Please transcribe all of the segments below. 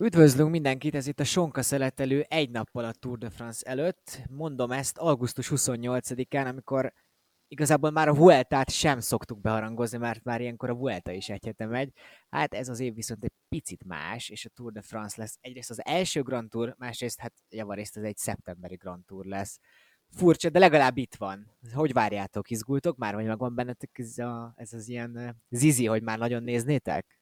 Üdvözlünk mindenkit, ez itt a Sonka szeletelő egy nappal a Tour de France előtt. Mondom ezt augusztus 28-án, amikor igazából már a Vueltát sem szoktuk beharangozni, mert már ilyenkor a Vuelta is egy hete megy. Hát ez az év viszont egy picit más, és a Tour de France lesz egyrészt az első Grand Tour, másrészt hát javarészt ez egy szeptemberi Grand Tour lesz. Furcsa, de legalább itt van. Hogy várjátok, izgultok már, vagy megvan bennetek ez, a, ez az ilyen zizi, hogy már nagyon néznétek?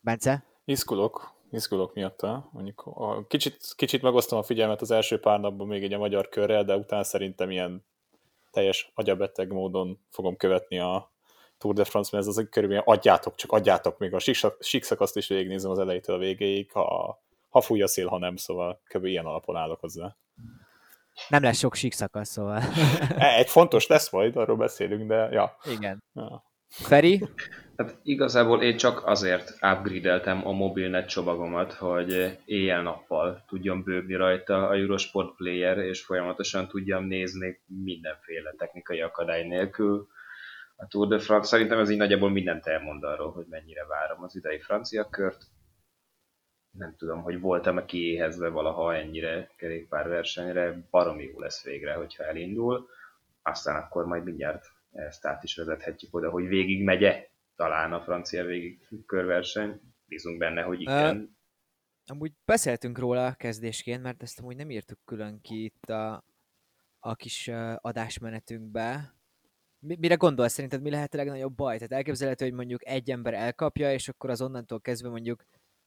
Bence? Izgulok, izgulok miatta. Mondjuk a, kicsit, kicsit megosztom a figyelmet az első pár napban még egy a magyar körrel, de utána szerintem ilyen teljes agyabeteg módon fogom követni a Tour de France, mert ez az körülbelül adjátok, csak adjátok, még a síkszakaszt is végignézem az elejétől a végéig, ha, ha fúj a szél, ha nem, szóval kb. ilyen alapon állok hozzá. Nem lesz sok síkszakasz, szóval. Egy fontos lesz majd, arról beszélünk, de ja. Igen. Ja. Feri? Hát igazából én csak azért upgrade a mobilnet csomagomat, hogy éjjel-nappal tudjam bőgni rajta a Eurosport Player, és folyamatosan tudjam nézni mindenféle technikai akadály nélkül. A Tour de France szerintem ez így nagyjából mindent elmond arról, hogy mennyire várom az idei francia kört. Nem tudom, hogy voltam-e kiéhezve valaha ennyire kerékpárversenyre, baromi jó lesz végre, hogyha elindul. Aztán akkor majd mindjárt ezt át is vezethetjük oda, hogy végig megye talán a francia végig körverseny. Bízunk benne, hogy igen. Uh, amúgy beszéltünk róla kezdésként, mert ezt amúgy nem írtuk külön ki itt a, a kis adásmenetünkbe. Mire gondolsz szerinted, mi lehet a legnagyobb baj? Tehát elképzelhető, hogy mondjuk egy ember elkapja, és akkor az onnantól kezdve mondjuk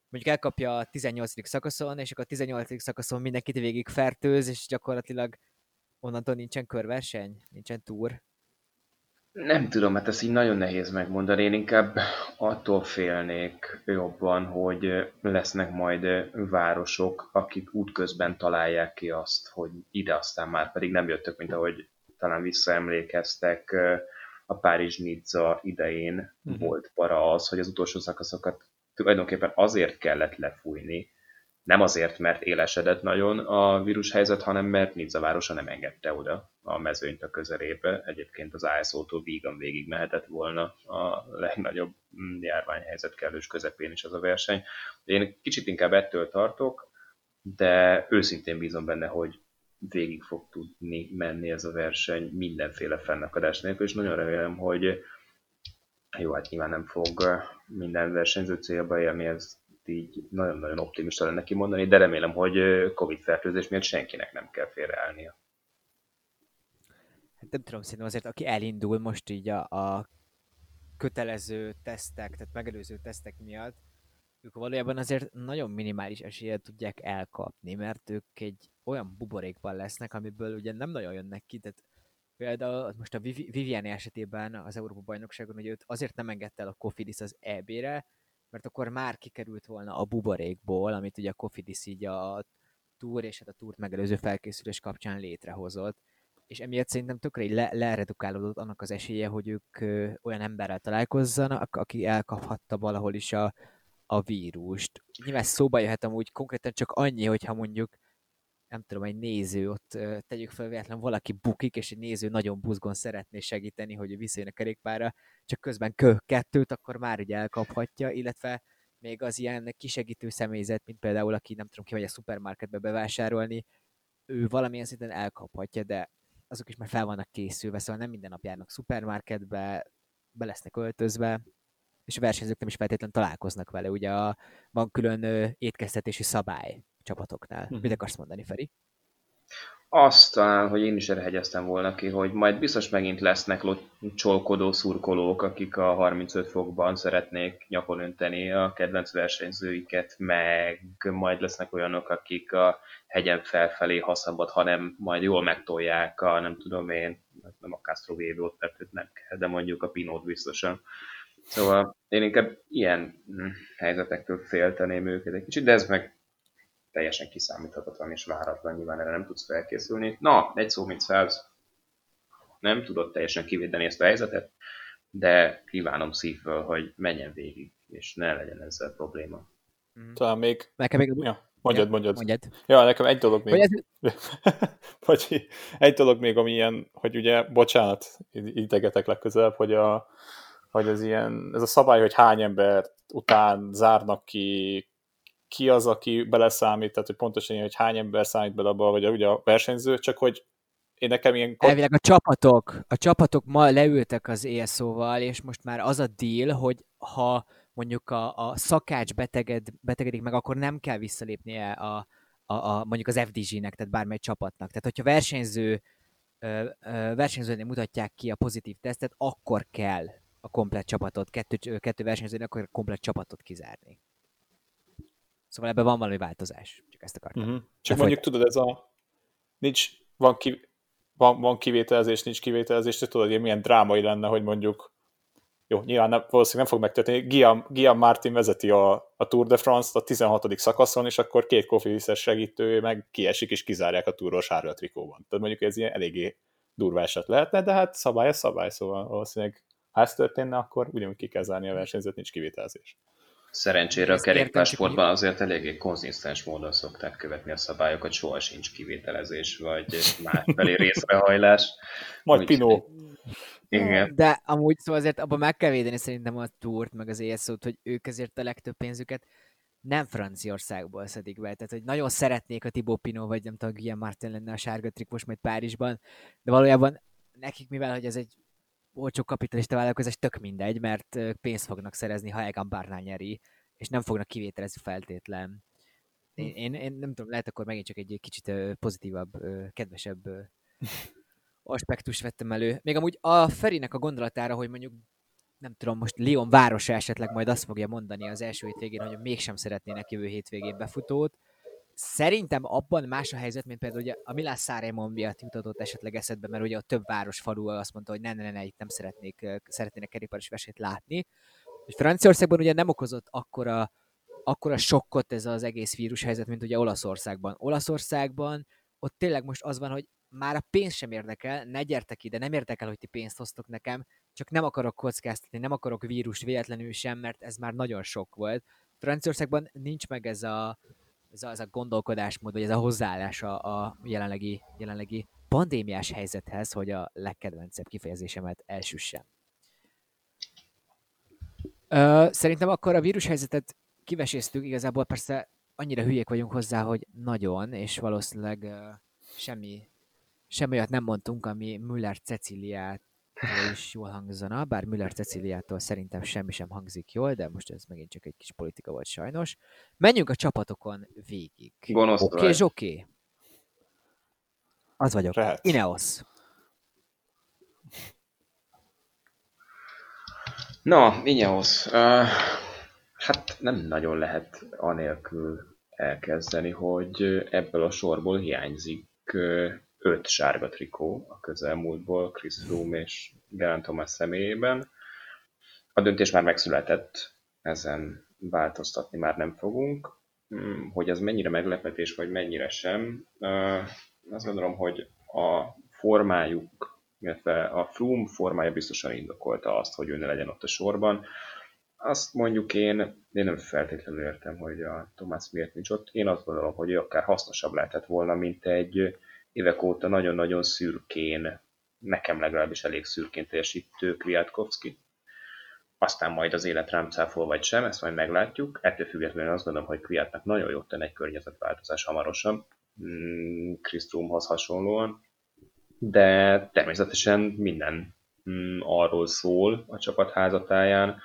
mondjuk elkapja a 18. szakaszon, és akkor a 18. szakaszon mindenkit végig fertőz, és gyakorlatilag onnantól nincsen körverseny, nincsen túr. Nem tudom, hát ezt így nagyon nehéz megmondani. Én inkább attól félnék jobban, hogy lesznek majd városok, akik útközben találják ki azt, hogy ide aztán már pedig nem jöttök, mint ahogy talán visszaemlékeztek a Párizs-Nizza idején uh-huh. volt para az, hogy az utolsó szakaszokat tulajdonképpen azért kellett lefújni, nem azért, mert élesedett nagyon a vírushelyzet, hanem mert Nizza városa nem engedte oda a mezőnyt a közelébe. Egyébként az ISO-tól vígan végig mehetett volna a legnagyobb mm, járványhelyzet kellős közepén is az a verseny. Én kicsit inkább ettől tartok, de őszintén bízom benne, hogy végig fog tudni menni ez a verseny mindenféle fennakadás nélkül, és nagyon remélem, hogy jó, hát nyilván nem fog minden versenyző célba érni, ez így nagyon-nagyon optimista lenne kimondani, de remélem, hogy Covid-fertőzés miatt senkinek nem kell félreállnia. Hát nem tudom, szerintem azért, aki elindul most így a, a kötelező tesztek, tehát megelőző tesztek miatt, ők valójában azért nagyon minimális eséllyel tudják elkapni, mert ők egy olyan buborékban lesznek, amiből ugye nem nagyon jönnek ki, tehát például most a Viviani esetében az Európa bajnokságon, hogy őt azért nem engedte el a Kofidis az EB-re, mert akkor már kikerült volna a buborékból, amit ugye a Kofidis így a túr és hát a túrt megelőző felkészülés kapcsán létrehozott, és emiatt szerintem tökre így le, leredukálódott annak az esélye, hogy ők ö, olyan emberrel találkozzanak, aki elkaphatta valahol is a, a vírust. Nyilván szóba jöhet amúgy konkrétan csak annyi, hogyha mondjuk nem tudom, egy néző, ott tegyük fel véletlen valaki bukik, és egy néző nagyon buzgon szeretné segíteni, hogy visszajön a kerékpára, csak közben kö kettőt, akkor már ugye elkaphatja, illetve még az ilyen kisegítő személyzet, mint például aki nem tudom vagy a szupermarketbe bevásárolni, ő valamilyen szinten elkaphatja, de azok is már fel vannak készülve, szóval nem minden nap járnak szupermarketbe, be lesznek öltözve, és a versenyzők nem is feltétlenül találkoznak vele. Ugye a, van külön étkeztetési szabály csapatoknál. Uh-huh. Mit akarsz mondani, Feri? Azt talán, hogy én is erre hegyeztem volna ki, hogy majd biztos megint lesznek csolkodó szurkolók, akik a 35 fokban szeretnék nyakon önteni a kedvenc versenyzőiket, meg majd lesznek olyanok, akik a hegyen felfelé, ha szabad, hanem majd jól megtolják a, nem tudom én, nem a Castro Vévót, mert nem kell, de mondjuk a Pinot biztosan. Szóval én inkább ilyen helyzetektől félteném őket egy kicsit, de ez meg teljesen kiszámíthatatlan és váratlan, nyilván erre nem tudsz felkészülni. Na, egy szó, mint Phelps nem tudott teljesen kivédeni ezt a helyzetet, de kívánom szívből, hogy menjen végig, és ne legyen ezzel probléma. Mm. Talán még... Nekem még... Ja, mondjad, ja, mondjad. mondjad. Ja, nekem egy dolog még... Ez... Vagy egy dolog még, ami ilyen, hogy ugye, bocsánat, idegetek legközelebb, hogy a hogy ez ilyen, ez a szabály, hogy hány ember után zárnak ki ki az, aki beleszámít, tehát hogy pontosan hogy hány ember számít bele abba, vagy ugye a versenyző, csak hogy én nekem ilyen... Elvileg a csapatok, a csapatok ma leültek az ESO-val, és most már az a deal, hogy ha mondjuk a, a szakács beteged, betegedik meg, akkor nem kell visszalépnie a, a, a mondjuk az FDG-nek, tehát bármely csapatnak. Tehát, hogyha versenyző versenyzőnél mutatják ki a pozitív tesztet, akkor kell a komplet csapatot, kettő, kettő versenyzőnél akkor a komplet csapatot kizárni. Szóval ebben van valami változás. Csak ezt akartam. Uh-huh. Csak mondjuk folyt... tudod, ez a nincs, van, ki, van, van kivételezés, nincs kivételezés, te tudod, hogy milyen drámai lenne, hogy mondjuk jó, nyilván nem, valószínűleg nem fog megtörténni. Guillaume, Guillaume Martin vezeti a, a Tour de France-t a 16. szakaszon, és akkor két kofiszes segítő meg kiesik, és kizárják a túról sárga trikóban. Tehát mondjuk ez ilyen eléggé durva eset lehetne, de hát szabály a szabály, szóval valószínűleg ha ez történne, akkor ugyanúgy ki kell zárni a versenyzőt, nincs kivételezés. Szerencsére a kerékpársportban azért eléggé konzisztens módon szokták követni a szabályokat, soha sincs kivételezés, vagy másfelé részrehajlás. Majd Úgy, Pinó. Igen. De amúgy szóval azért abban meg kell védeni szerintem a túrt, meg az ESO-t, hogy ők azért a legtöbb pénzüket nem Franciaországból szedik be. Tehát, hogy nagyon szeretnék a Thibaut Pinot, vagy nem tudom, Guillaume Martin lenne a sárga trikós majd Párizsban, de valójában nekik, mivel hogy ez egy olcsó kapitalista vállalkozás, tök mindegy, mert pénzt fognak szerezni, ha Egan Barnál nyeri, és nem fognak kivételezni feltétlen. Én, hm. én, én nem tudom, lehet akkor megint csak egy kicsit pozitívabb, kedvesebb aspektus vettem elő. Még amúgy a Ferinek a gondolatára, hogy mondjuk nem tudom, most Lyon városa esetleg majd azt fogja mondani az első hétvégén, hogy mégsem szeretnének jövő hétvégén befutót. Szerintem abban más a helyzet, mint például ugye a Milán Száremon miatt jutatott esetleg eszedbe, mert ugye a több város falu azt mondta, hogy ne, ne, ne, itt nem szeretnék, szeretnének kerékpáros versenyt látni. És Franciaországban ugye nem okozott akkora, akkora sokkot ez az egész vírus helyzet, mint ugye Olaszországban. Olaszországban ott tényleg most az van, hogy már a pénz sem érdekel, ne gyertek ide, nem érdekel, hogy ti pénzt hoztok nekem, csak nem akarok kockáztatni, nem akarok vírus véletlenül sem, mert ez már nagyon sok volt. Franciaországban nincs meg ez a, ez a, ez a gondolkodásmód, vagy ez a hozzáállás a, a jelenlegi, jelenlegi pandémiás helyzethez, hogy a legkedvencebb kifejezésemet elsüssem. Szerintem akkor a vírushelyzetet kiveséztük, igazából persze annyira hülyék vagyunk hozzá, hogy nagyon, és valószínűleg semmi semmi olyat nem mondtunk, ami Müller Ceciliát is jól hangzana, bár Müller Ceciliától szerintem semmi sem hangzik jól, de most ez megint csak egy kis politika volt sajnos. Menjünk a csapatokon végig. Gonosz Oké, okay, oké. Az vagyok. Lehet. Ineos. Na, Ineos. Uh, hát nem nagyon lehet anélkül elkezdeni, hogy ebből a sorból hiányzik öt sárga trikó a közelmúltból, Chris Froome és Geraint Thomas személyében. A döntés már megszületett, ezen változtatni már nem fogunk. Hmm, hogy ez mennyire meglepetés, vagy mennyire sem, azt gondolom, hogy a formájuk, illetve a Froome formája biztosan indokolta azt, hogy ő ne legyen ott a sorban. Azt mondjuk én, én nem feltétlenül értem, hogy a Thomas miért nincs ott. Én azt gondolom, hogy ő akár hasznosabb lehetett volna, mint egy évek óta nagyon-nagyon szürkén, nekem legalábbis elég szürkén teljesítő Kwiatkowski. Aztán majd az élet rám cáfol vagy sem, ezt majd meglátjuk. Ettől függetlenül azt gondolom, hogy Kwiatnak nagyon jót tenne egy környezetváltozás hamarosan, mm, Chris Froome-hoz hasonlóan. De természetesen minden mm, arról szól a csapat házatáján,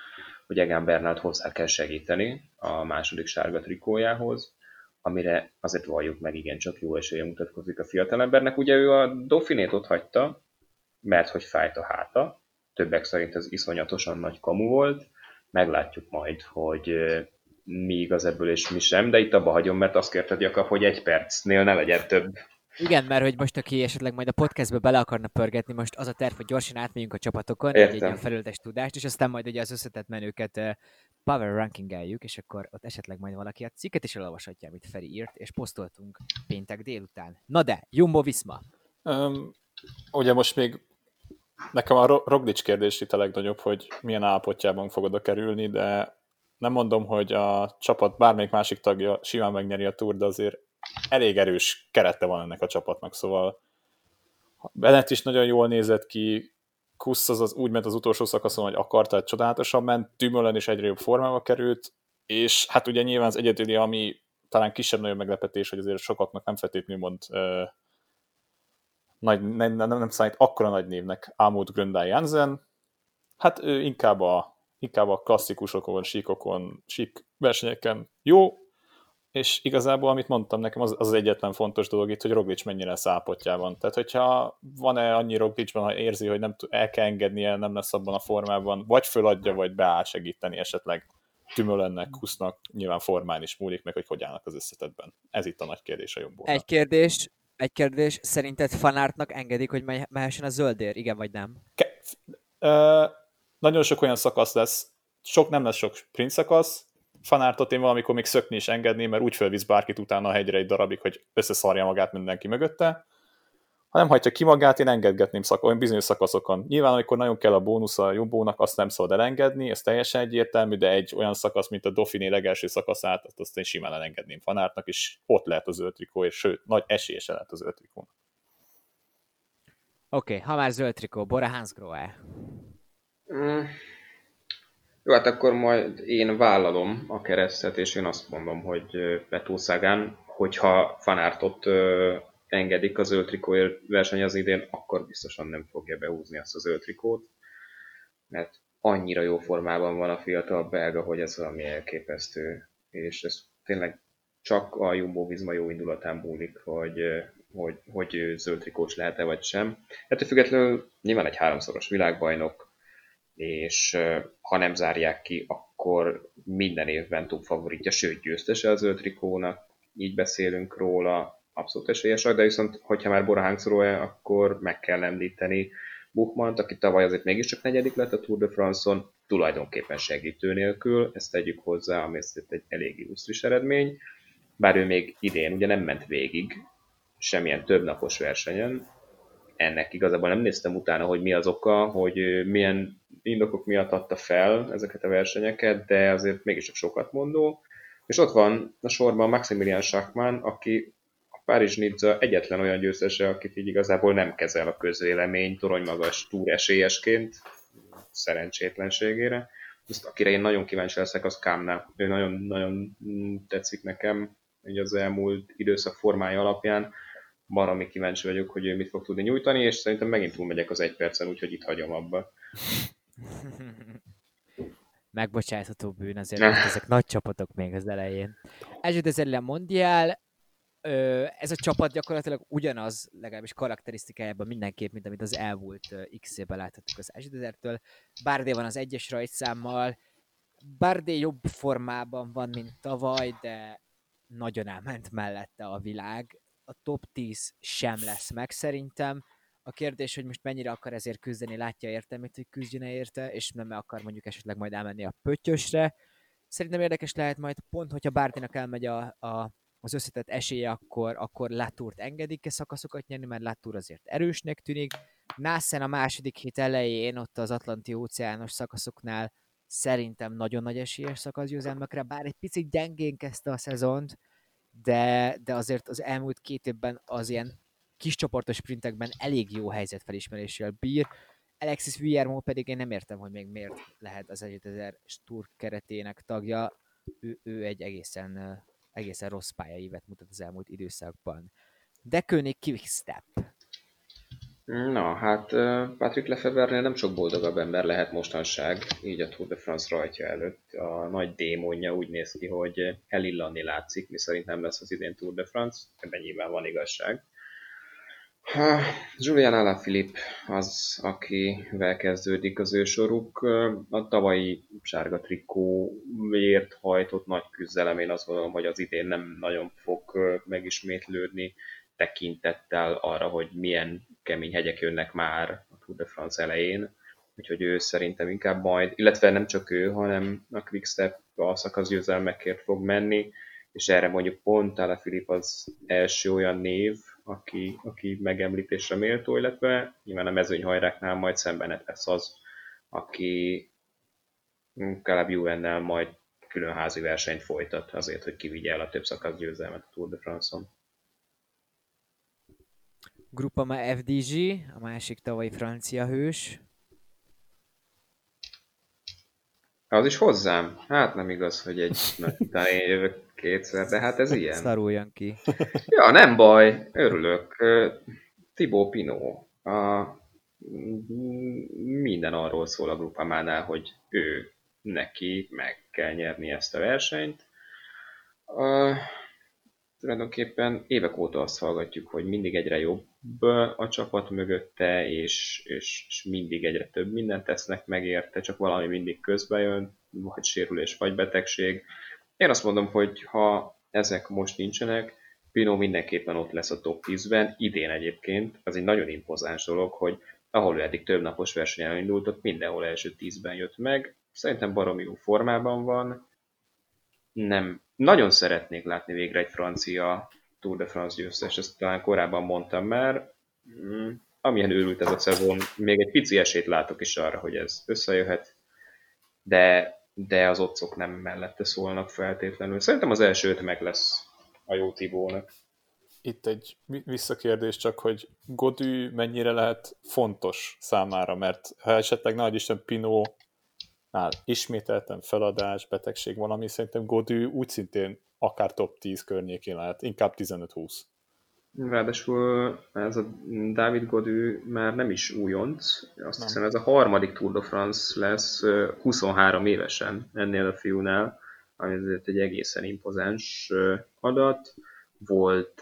hogy Egan Bernát hozzá kell segíteni a második sárga trikójához, amire azért valljuk meg, igen, csak jó esélye mutatkozik a fiatalembernek. Ugye ő a Dauphinét ott hagyta, mert hogy fájt a háta, többek szerint ez iszonyatosan nagy kamu volt, meglátjuk majd, hogy mi igaz ebből és mi sem, de itt abba hagyom, mert azt kérted Jakab, hogy egy percnél ne legyen több igen, mert hogy most aki esetleg majd a podcastbe bele akarna pörgetni, most az a terv, hogy gyorsan átmegyünk a csapatokon, egy, egy ilyen felületes tudást, és aztán majd ugye az összetett menőket uh, power rankingeljük, és akkor ott esetleg majd valaki a cikket is elolvashatja, amit Feri írt, és posztoltunk péntek délután. Na de, Jumbo Visma. Um, ugye most még nekem a Roglic kérdés itt a legnagyobb, hogy milyen állapotjában fog oda kerülni, de nem mondom, hogy a csapat bármelyik másik tagja simán megnyeri a túr, de azért elég erős kerete van ennek a csapatnak, szóval Bennett is nagyon jól nézett ki, Kusz az, az úgy ment az utolsó szakaszon, hogy akarta, hogy csodálatosan ment, Tümölen is egyre jobb formába került, és hát ugye nyilván az egyedüli, ami talán kisebb-nagyobb meglepetés, hogy azért sokaknak nem feltétlenül mond ö, nagy, nem, nem, nem számít akkora nagy névnek Amut Gröndal Jansen, hát ő inkább a, inkább a klasszikusokon, síkokon, sík versenyeken jó, és igazából, amit mondtam nekem, az az egyetlen fontos dolog itt, hogy Roglic mennyire szápotjában. Tehát, hogyha van-e annyi Roglicban, ha érzi, hogy nem el kell engednie, nem lesz abban a formában, vagy föladja, vagy beáll segíteni esetleg Tümölennek, Kusznak, nyilván formán is múlik meg, hogy hogy állnak az összetetben. Ez itt a nagy kérdés a jobb Egy kérdés, egy kérdés, szerinted fanártnak engedik, hogy mehessen a zöldér, igen vagy nem? Ke- ö, nagyon sok olyan szakasz lesz, sok nem lesz sok sprint szakasz, fanártot én valamikor még szökni is engedni, mert úgy felvisz bárkit utána a hegyre egy darabig, hogy összeszarja magát mindenki mögötte. Ha nem hagyja ki magát, én engedgetném szak, olyan bizonyos szakaszokon. Nyilván, amikor nagyon kell a bónusz a jobbónak, azt nem szabad elengedni, ez teljesen egyértelmű, de egy olyan szakasz, mint a Dauphiné legelső szakaszát, azt, azt én simán elengedném fanártnak, és ott lehet az trikó, és sőt, nagy esélyese lehet az trikó. Oké, okay, ha már zöld trikó, Bora Hansgrohe. Mm, jó, hát akkor majd én vállalom a keresztet, és én azt mondom, hogy Petószágán, hogyha fanártot engedik a zöld trikóért verseny az idén, akkor biztosan nem fogja behúzni azt a zöld trikót, mert annyira jó formában van a fiatal belga, hogy ez valami elképesztő, és ez tényleg csak a Jumbo Visma jó indulatán múlik, hogy, hogy, hogy ő zöld trikós lehet-e vagy sem. Ettől függetlenül nyilván egy háromszoros világbajnok, és ha nem zárják ki, akkor minden évben túl favoritja, sőt győztese az zöld trikónak, így beszélünk róla, abszolút esélyesek, de viszont, hogyha már Bora Hansgrohe, akkor meg kell említeni Buchmant, aki tavaly azért mégiscsak negyedik lett a Tour de France-on, tulajdonképpen segítő nélkül, ezt tegyük hozzá, ami egy elég illusztris eredmény, bár ő még idén ugye nem ment végig semmilyen többnapos versenyen, ennek igazából nem néztem utána, hogy mi az oka, hogy milyen indokok miatt adta fel ezeket a versenyeket, de azért mégiscsak sokat mondó. És ott van a sorban Maximilian Schachmann, aki a Párizs Nizza egyetlen olyan győztese, akit így igazából nem kezel a közvélemény toronymagas túresélyesként, szerencsétlenségére. Azt, akire én nagyon kíváncsi leszek, az Kamna. Ő nagyon-nagyon tetszik nekem, hogy az elmúlt időszak formája alapján baromi kíváncsi vagyok, hogy ő mit fog tudni nyújtani, és szerintem megint túlmegyek az egy percen, úgyhogy itt hagyom abba. Megbocsátható bűn azért, mert ezek nagy csapatok még az elején. Ezért Mondial, ez a csapat gyakorlatilag ugyanaz, legalábbis karakterisztikájában mindenképp, mint amit az elmúlt x évben láthattuk az Ezsdezertől. Bárdé van az egyes rajtszámmal, Bárdé jobb formában van, mint tavaly, de nagyon elment mellette a világ a top 10 sem lesz meg szerintem. A kérdés, hogy most mennyire akar ezért küzdeni, látja értelmét, hogy küzdjön -e érte, és nem akar mondjuk esetleg majd elmenni a pöttyösre. Szerintem érdekes lehet majd pont, hogyha Bárdinak elmegy a, a, az összetett esélye, akkor, akkor Latourt engedik-e szakaszokat nyerni, mert Latour azért erősnek tűnik. Nássen a második hét elején, ott az Atlanti óceános szakaszoknál szerintem nagyon nagy esélyes szakaszgyőzelmekre, bár egy picit gyengén kezdte a szezont, de, de azért az elmúlt két évben az ilyen kis csoportos sprintekben elég jó helyzetfelismeréssel bír. Alexis Villarmo pedig én nem értem, hogy még miért lehet az 1000 Stur keretének tagja. Ő, ő egy egészen, egészen rossz pályaívet mutat az elmúlt időszakban. De König Quickstep. Na, hát Patrick Lefevernél nem sok boldogabb ember lehet mostanság, így a Tour de France rajtja előtt. A nagy démonja úgy néz ki, hogy elillanni látszik, mi szerint nem lesz az idén Tour de France, ebben nyilván van igazság. Julian Alaphilippe az, akivel kezdődik az ő soruk. A tavalyi sárga trikóért hajtott nagy küzdelem, én azt gondolom, hogy az idén nem nagyon fog megismétlődni tekintettel arra, hogy milyen kemény hegyek jönnek már a Tour de France elején, úgyhogy ő szerintem inkább majd, illetve nem csak ő, hanem a Quickstep a szakaszgyőzelmekért fog menni, és erre mondjuk pont Ala Filip az első olyan név, aki, aki megemlítésre méltó, illetve nyilván a mezőnyhajráknál majd szemben lesz az, aki Caleb Juvennel majd külön házi versenyt folytat azért, hogy kivigye el a több szakaszgyőzelmet a Tour de France-on. Grupama FDG, a másik tavalyi francia hős. Az is hozzám? Hát nem igaz, hogy egy után én jövök kétszer, de hát ez ilyen. Szaruljon ki. Ja, nem baj, örülök. Tibó Pino. A, minden arról szól a grupamánál, hogy ő neki meg kell nyerni ezt a versenyt. A, tulajdonképpen évek óta azt hallgatjuk, hogy mindig egyre jobb a csapat mögötte, és, és, és mindig egyre több mindent tesznek meg érte, csak valami mindig közbe jön, vagy sérülés, vagy betegség. Én azt mondom, hogy ha ezek most nincsenek, Pino mindenképpen ott lesz a top 10-ben, idén egyébként, az egy nagyon impozáns dolog, hogy ahol ő eddig több napos versenyen indult, ott mindenhol első 10-ben jött meg. Szerintem baromi jó formában van. Nem, nagyon szeretnék látni végre egy francia Tour de France győztes, ezt talán korábban mondtam már. Mm, amilyen őrült ez a szezon, még egy pici esélyt látok is arra, hogy ez összejöhet, de, de az otcok nem mellette szólnak feltétlenül. Szerintem az első öt meg lesz a jó Tibónak. Itt egy visszakérdés csak, hogy Godű mennyire lehet fontos számára, mert ha esetleg nagy Isten Pinó nál ismételten feladás, betegség valami, szerintem Godű úgy szintén akár top 10 környékén lehet, inkább 15-20. Ráadásul ez a David Godű már nem is újonc, azt nem. hiszem ez a harmadik Tour de France lesz 23 évesen ennél a fiúnál, ami azért egy egészen impozáns adat. Volt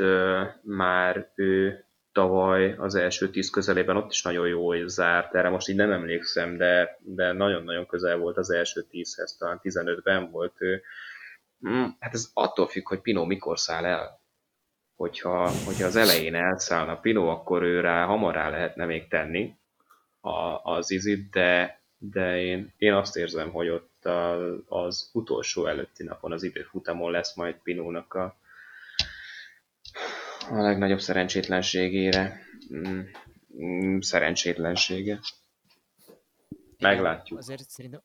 már ő tavaly az első tíz közelében ott is nagyon jó zárt, erre most így nem emlékszem, de, de nagyon-nagyon közel volt az első tízhez, talán 15-ben volt ő. Mm, hát ez attól függ, hogy Pino mikor száll el. Hogyha, hogyha az elején elszállna Pino, akkor ő rá hamar rá lehetne még tenni a, az izit, de, de én, én azt érzem, hogy ott a, az utolsó előtti napon, az időfutamon lesz majd Pinónak a, a legnagyobb szerencsétlenségére. Mm, mm, szerencsétlensége. Meglátjuk. Azért szerintem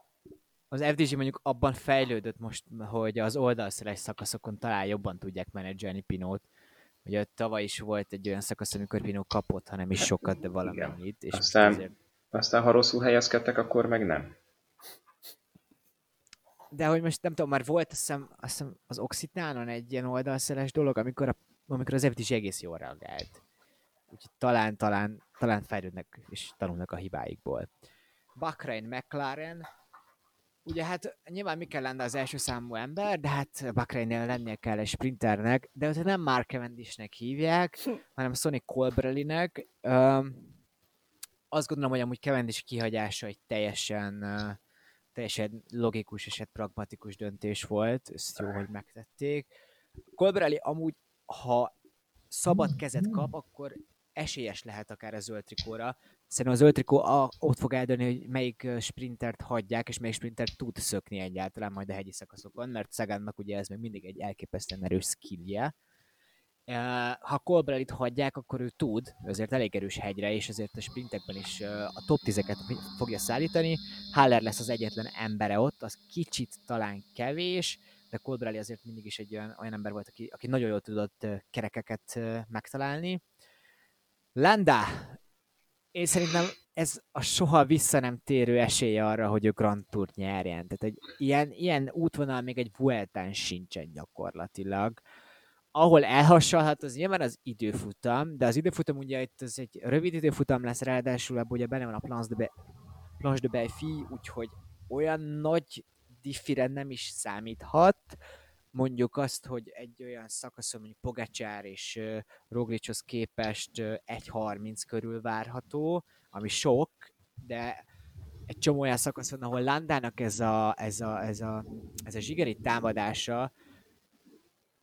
az FDG mondjuk abban fejlődött most, hogy az oldalszeres szakaszokon talán jobban tudják menedzselni Pinót. Ugye tavaly is volt egy olyan szakasz, amikor Pinó kapott, ha nem is sokat, de valamennyit. És aztán, azért... aztán ha rosszul helyezkedtek, akkor meg nem. De hogy most nem tudom, már volt azt hiszem, azt hiszem az Oxitánon egy ilyen oldalszeres dolog, amikor, a, amikor az FDG egész jól reagált. Úgyhogy talán, talán, talán fejlődnek és tanulnak a hibáikból. Bahrain McLaren, Ugye hát nyilván mi kell lenne az első számú ember, de hát Bakrainél lennie kell egy sprinternek, de ott nem Mark Cavendishnek hívják, hm. hanem Sonny Colbrellinek. Um, azt gondolom, hogy amúgy Cavendish kihagyása egy teljesen, uh, teljesen logikus és egy pragmatikus döntés volt, ezt jó, hogy megtették. Colbrelli amúgy, ha szabad kezet kap, akkor esélyes lehet akár a zöld trikóra. Szerintem a zöld trikó ott fog eldönni, hogy melyik sprintert hagyják, és melyik sprintert tud szökni egyáltalán majd a hegyi szakaszokon, mert Szegánnak ugye ez még mindig egy elképesztően erős skillje. Ha Colbrellit hagyják, akkor ő tud, azért elég erős hegyre, és azért a sprintekben is a top 10-eket fogja szállítani. Haller lesz az egyetlen embere ott, az kicsit talán kevés, de Colbrelli azért mindig is egy olyan, olyan ember volt, aki, aki nagyon jól tudott kerekeket megtalálni. Landa, én szerintem ez a soha vissza nem térő esély arra, hogy a Grand Tour nyerjen. Tehát egy ilyen, ilyen útvonal még egy Vueltán sincsen gyakorlatilag. Ahol elhasonlhat, az nyilván az időfutam, de az időfutam ugye itt az egy rövid időfutam lesz, ráadásul abban ugye benne van a Planche de, Be- Planche de Belfi, úgyhogy olyan nagy diffire nem is számíthat. Mondjuk azt, hogy egy olyan szakaszon, mondjuk Pogacsár és Roglichoz képest uh, 1.30 körül várható, ami sok, de egy csomó olyan szakaszon, ahol Landának ez a, ez a, ez a, ez a zsigeri támadása,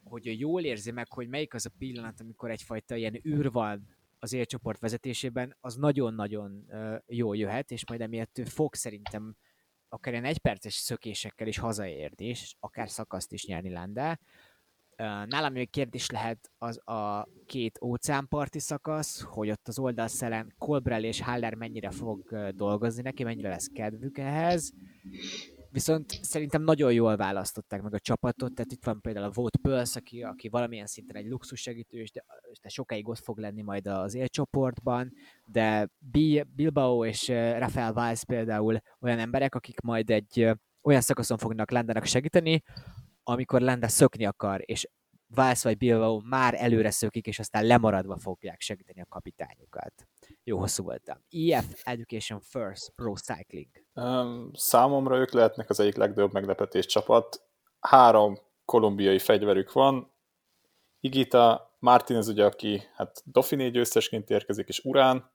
hogy ő jól érzi meg, hogy melyik az a pillanat, amikor egyfajta ilyen űr van az élcsoport vezetésében, az nagyon-nagyon uh, jól jöhet, és majd emiatt ő fog szerintem akár ilyen egyperces szökésekkel is hazaérni, és akár szakaszt is nyerni lenne. Nálam még kérdés lehet az a két óceánparti szakasz, hogy ott az oldalszelen Colbrell és Haller mennyire fog dolgozni neki, mennyire lesz kedvük ehhez. Viszont szerintem nagyon jól választották meg a csapatot, tehát itt van például a Vote Pulse, aki, aki valamilyen szinten egy luxus segítő, és de, de sokáig ott fog lenni majd az élcsoportban, de Bilbao és Rafael Weiss például olyan emberek, akik majd egy olyan szakaszon fognak Landának segíteni, amikor Landa szökni akar, és Vász vagy Bilbao már előre szökik, és aztán lemaradva fogják segíteni a kapitányukat. Jó hosszú voltam. EF Education First Pro Cycling. Um, számomra ők lehetnek az egyik legnagyobb meglepetés csapat. Három kolumbiai fegyverük van. Igita, Martinez ugye, aki hát Dauphiné győztesként érkezik, és Urán.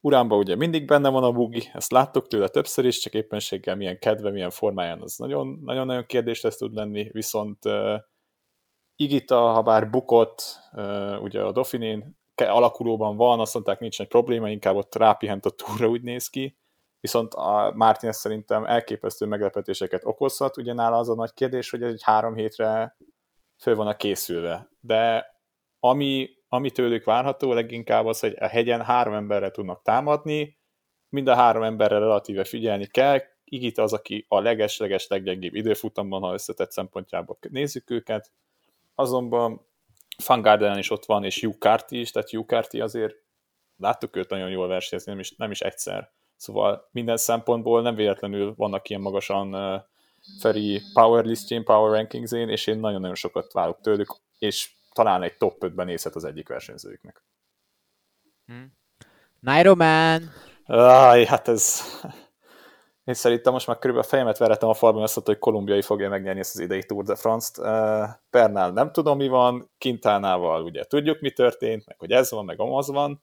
Uránban ugye mindig benne van a bugi, ezt láttuk tőle többször is, csak éppenséggel milyen kedve, milyen formáján, az nagyon-nagyon kérdés lesz tud lenni, viszont uh, Igita, ha bár bukott, uh, ugye a Dauphinén alakulóban van, azt mondták, nincs egy probléma, inkább ott rápihent a túra, úgy néz ki, viszont a Martinez szerintem elképesztő meglepetéseket okozhat, ugye nála az a nagy kérdés, hogy egy három hétre föl van a készülve, de ami, ami tőlük várható leginkább az, hogy a hegyen három emberre tudnak támadni, mind a három emberre relatíve figyelni kell, Igita az, aki a leges-leges leggyengébb időfutamban, ha összetett szempontjából nézzük őket, azonban Fangardenen is ott van, és Jukarti is, tehát Jukarti azért láttuk őt nagyon jól versenyezni, nem is, nem is egyszer. Szóval minden szempontból nem véletlenül vannak ilyen magasan uh, Feri power listjén, power rankingzén, és én nagyon-nagyon sokat várok tőlük, és talán egy top 5-ben nézhet az egyik versenyzőjüknek. Hmm. Nairo Man! Aj, hát ez... Én szerintem most már körülbelül a fejemet veretem a falban, azt mondta, hogy kolumbiai fogja megnyerni ezt az idei Tour de France-t. Pernál nem tudom, mi van, Kintánával ugye tudjuk, mi történt, meg hogy ez van, meg amaz van.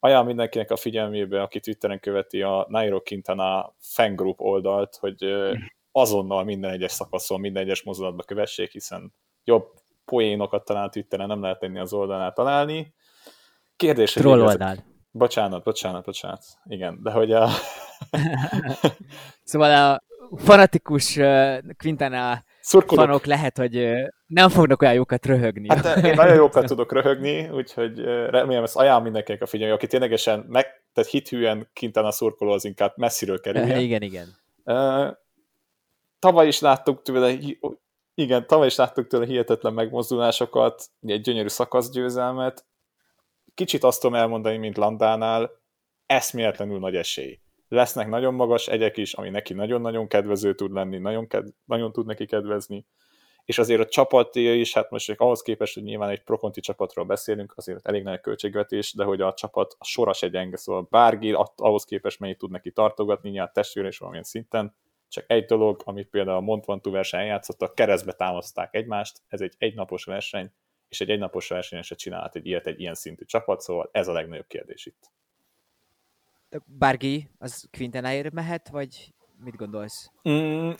Ajánlom mindenkinek a figyelmébe, aki Twitteren követi a Nairo Quintana fangroup oldalt, hogy azonnal minden egyes szakaszon, minden egyes mozdulatba kövessék, hiszen jobb poénokat talán Twitteren nem lehet tenni az oldalán találni. Kérdés, hogy... Troll oldal. Bocsánat, bocsánat, bocsánat. Igen, de hogy a... szóval a fanatikus Quintana Szurkolok. fanok lehet, hogy nem fognak olyan jókat röhögni. Hát én nagyon jókat tudok röhögni, úgyhogy remélem ezt ajánlom mindenkinek a figyelmi, aki ténylegesen meg, tehát hithűen Quintana szurkoló, az inkább messziről kerül. igen, igen. Tavaly is láttuk tőle, igen, tavaly is láttuk tőle hihetetlen megmozdulásokat, egy gyönyörű szakaszgyőzelmet. Kicsit azt tudom elmondani, mint Landánál, eszméletlenül nagy esély. Lesznek nagyon magas egyek is, ami neki nagyon-nagyon kedvező tud lenni, nagyon, ked- nagyon tud neki kedvezni, és azért a csapatja is, hát most ahhoz képest, hogy nyilván egy prokonti csapatról beszélünk, azért elég nagy költségvetés, de hogy a csapat a soras egy gyenge, szóval bárki ahhoz képest mennyit tud neki tartogatni, nyilván testvére is valamilyen szinten, csak egy dolog, amit például a Mont Ventoux versenyen játszottak, keresztbe támaszták egymást, ez egy egynapos verseny, és egy egynapos versenyen se csinálhat egy ilyet egy ilyen szintű csapat, szóval ez a legnagyobb kérdés itt. Bárgi, az Quintenáért mehet, vagy mit gondolsz? Mm,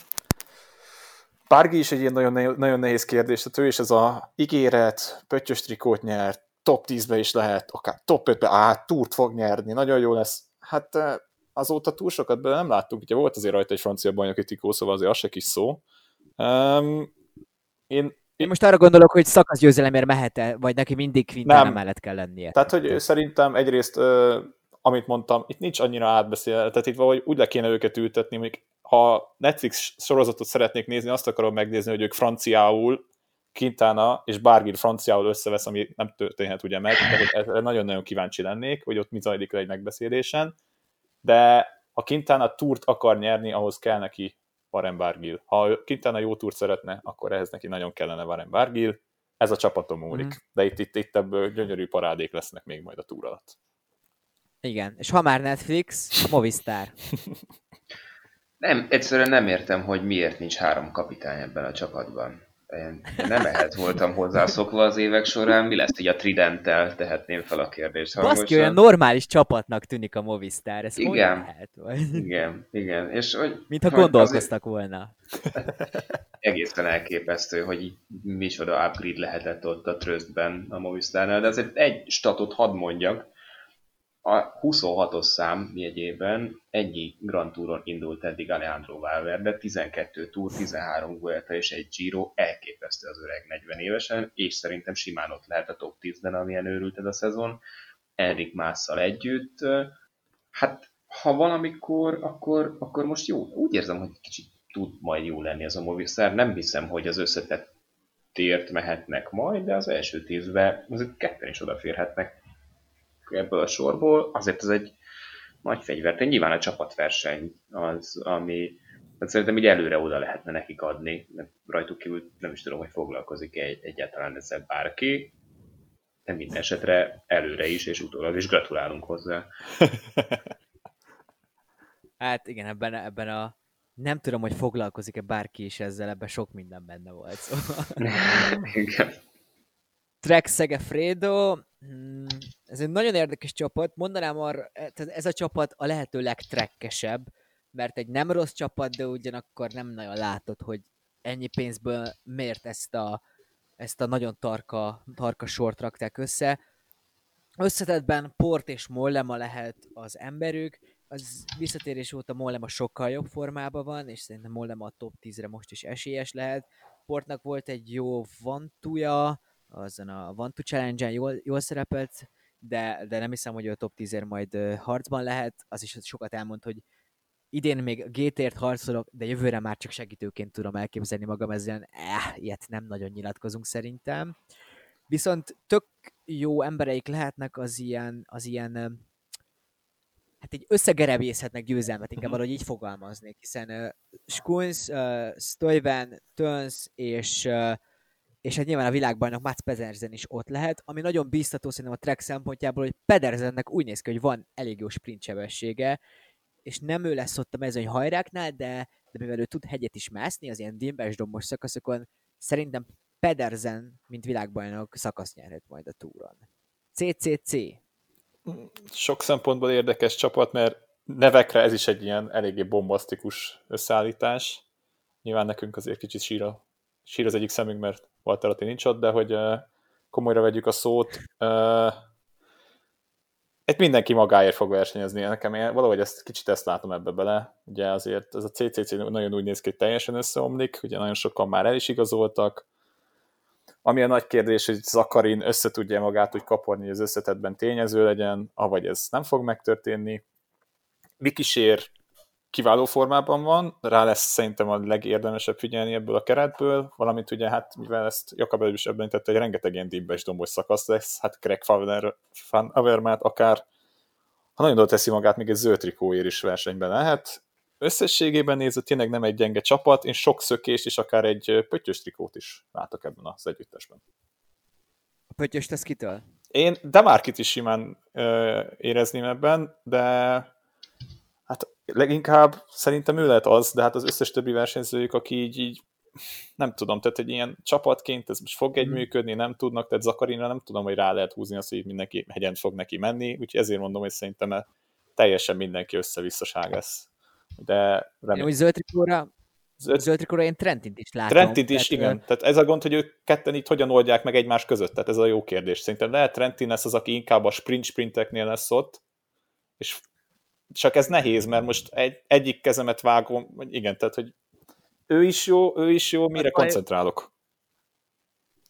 Bárgi is egy ilyen nagyon, nagyon nehéz kérdés, tehát ő is ez a ígéret, pöttyös trikót nyert, top 10-be is lehet, akár top 5-be, á, túrt fog nyerni, nagyon jó lesz. Hát azóta túl sokat bele nem láttunk, ugye volt azért rajta egy francia bajnoki tikó, szóval azért az se kis szó. Um, én, én most arra gondolok, hogy szakaszgyőzelemért mehet-e, vagy neki mindig Quintana mellett kell lennie. Tehát, hogy szerintem egyrészt, amit mondtam, itt nincs annyira átbeszél, tehát itt valahogy úgy le kéne őket ültetni, hogy ha Netflix sorozatot szeretnék nézni, azt akarom megnézni, hogy ők franciául, Quintana és Bargil franciául összevesz, ami nem történhet ugye meg, de nagyon-nagyon kíváncsi lennék, hogy ott mi zajlik egy megbeszélésen de ha Quintana túrt akar nyerni, ahhoz kell neki Warren Bargill. Ha Quintana jó túrt szeretne, akkor ehhez neki nagyon kellene Warren Bargill. Ez a csapatom múlik. Mm. De itt, itt, itt ebből gyönyörű parádék lesznek még majd a túr alatt. Igen, és ha már Netflix, Movistar. nem, egyszerűen nem értem, hogy miért nincs három kapitány ebben a csapatban. Én nem ehhez voltam hozzászokva az évek során. Mi lesz, hogy a Tridenttel tehetném fel a kérdést hangosan? Baszki, olyan normális csapatnak tűnik a Movistar. Ez igen, lehet? Vagy? Igen, igen. És hogy, Mint ha gondolkoztak azért... volna. Egészen elképesztő, hogy micsoda upgrade lehetett ott a Tröstben a Movistarnál, de azért egy statot hadd mondjak, a 26-os szám jegyében ennyi Grand Touron indult eddig Alejandro Valverde, 12 Tour, 13 Vuelta és egy Giro, elképesztő az öreg 40 évesen, és szerintem simán ott lehet a top 10-ben, amilyen őrült ez a szezon, Enrik Másszal együtt. Hát, ha valamikor, akkor, akkor most jó. Úgy érzem, hogy kicsit tud majd jó lenni az a Movistar. Nem hiszem, hogy az összetett tért mehetnek majd, de az első tízbe azért ketten is odaférhetnek ebből a sorból, azért ez egy nagy fegyver. De nyilván a csapatverseny az, ami Hát szerintem így előre oda lehetne nekik adni, mert rajtuk kívül nem is tudom, hogy foglalkozik egy, egyáltalán ezzel bárki, de minden esetre előre is, és utólag is gratulálunk hozzá. hát igen, ebben, ebben a nem tudom, hogy foglalkozik-e bárki is ezzel, ebben sok minden benne volt. Szóval. igen. Trek Segafredo, ez egy nagyon érdekes csapat, mondanám arra, tehát ez a csapat a lehető legtrekkesebb, mert egy nem rossz csapat, de ugyanakkor nem nagyon látod, hogy ennyi pénzből miért ezt a, ezt a nagyon tarka, tarka sort rakták össze. Összetetben Port és Mollema lehet az emberük, az visszatérés óta Mollema sokkal jobb formában van, és szerintem Mollema a top 10-re most is esélyes lehet. Portnak volt egy jó vantuja, azon a Vantu Challenge-en jól, jól szerepelt, de, de nem hiszem, hogy a top 10 majd harcban lehet. Az is sokat elmond, hogy idén még GT-ért harcolok, de jövőre már csak segítőként tudom elképzelni magam ezzel. Eh, ilyet nem nagyon nyilatkozunk szerintem. Viszont tök jó embereik lehetnek az ilyen, az ilyen hát így összegerebészhetnek győzelmet, inkább mhm. valahogy így fogalmaznék, hiszen uh, Skunz, uh, Stuyven, Töns és uh, és hát nyilván a világbajnok Mats Pedersen is ott lehet, ami nagyon biztató szerintem a track szempontjából, hogy Pedersennek úgy néz ki, hogy van elég jó sprint sebessége, és nem ő lesz ott a mezőny hajráknál, de, de mivel ő tud hegyet is mászni az ilyen dimbes dombos szakaszokon, szerintem Pedersen, mint világbajnok szakasz nyerhet majd a túron. CCC. Sok szempontból érdekes csapat, mert nevekre ez is egy ilyen eléggé bombasztikus összeállítás. Nyilván nekünk azért kicsit sír, a, sír az egyik szemünk, mert Walter Atti nincs ott, de hogy komolyra vegyük a szót, itt mindenki magáért fog versenyezni. Nekem én valahogy ezt, kicsit ezt látom ebbe bele. Ugye azért ez a CCC nagyon úgy néz ki, hogy teljesen összeomlik, ugye nagyon sokan már el is igazoltak. Ami a nagy kérdés, hogy Zakarin össze tudja magát úgy kaporni, hogy az összetetben tényező legyen, avagy ez nem fog megtörténni. Vikisér kiváló formában van, rá lesz szerintem a legérdemesebb figyelni ebből a keretből, valamint ugye hát, mivel ezt Jakab is ebben tette, hogy rengeteg ilyen dimbes dombos szakasz lesz, hát Greg Van Avermaet akár, ha nagyon teszi magát, még egy zöld trikóért is versenyben lehet. Összességében nézve tényleg nem egy gyenge csapat, én sok szökést és akár egy pöttyös trikót is látok ebben az együttesben. A pöttyös tesz kitől? Én Demarkit is simán ö, érezném ebben, de leginkább szerintem ő lehet az, de hát az összes többi versenyzőjük, aki így, így nem tudom, tehát egy ilyen csapatként ez most fog egy mm. működni, nem tudnak, tehát Zakarina nem tudom, hogy rá lehet húzni azt, hogy mindenki hegyen fog neki menni, úgyhogy ezért mondom, hogy szerintem teljesen mindenki össze-visszaság lesz. De remélem. Én, hogy zöld trikóra, zöld, zöld trikóra én Trentint is látom. Trentint is, tehát, igen. Ő... Tehát ez a gond, hogy ők ketten itt hogyan oldják meg egymás között, tehát ez a jó kérdés. Szerintem lehet Trentin lesz az, aki inkább a sprint sprinteknél lesz ott, és csak ez nehéz, mert most egy, egyik kezemet vágom, vagy igen, tehát, hogy ő is jó, ő is jó, mire koncentrálok?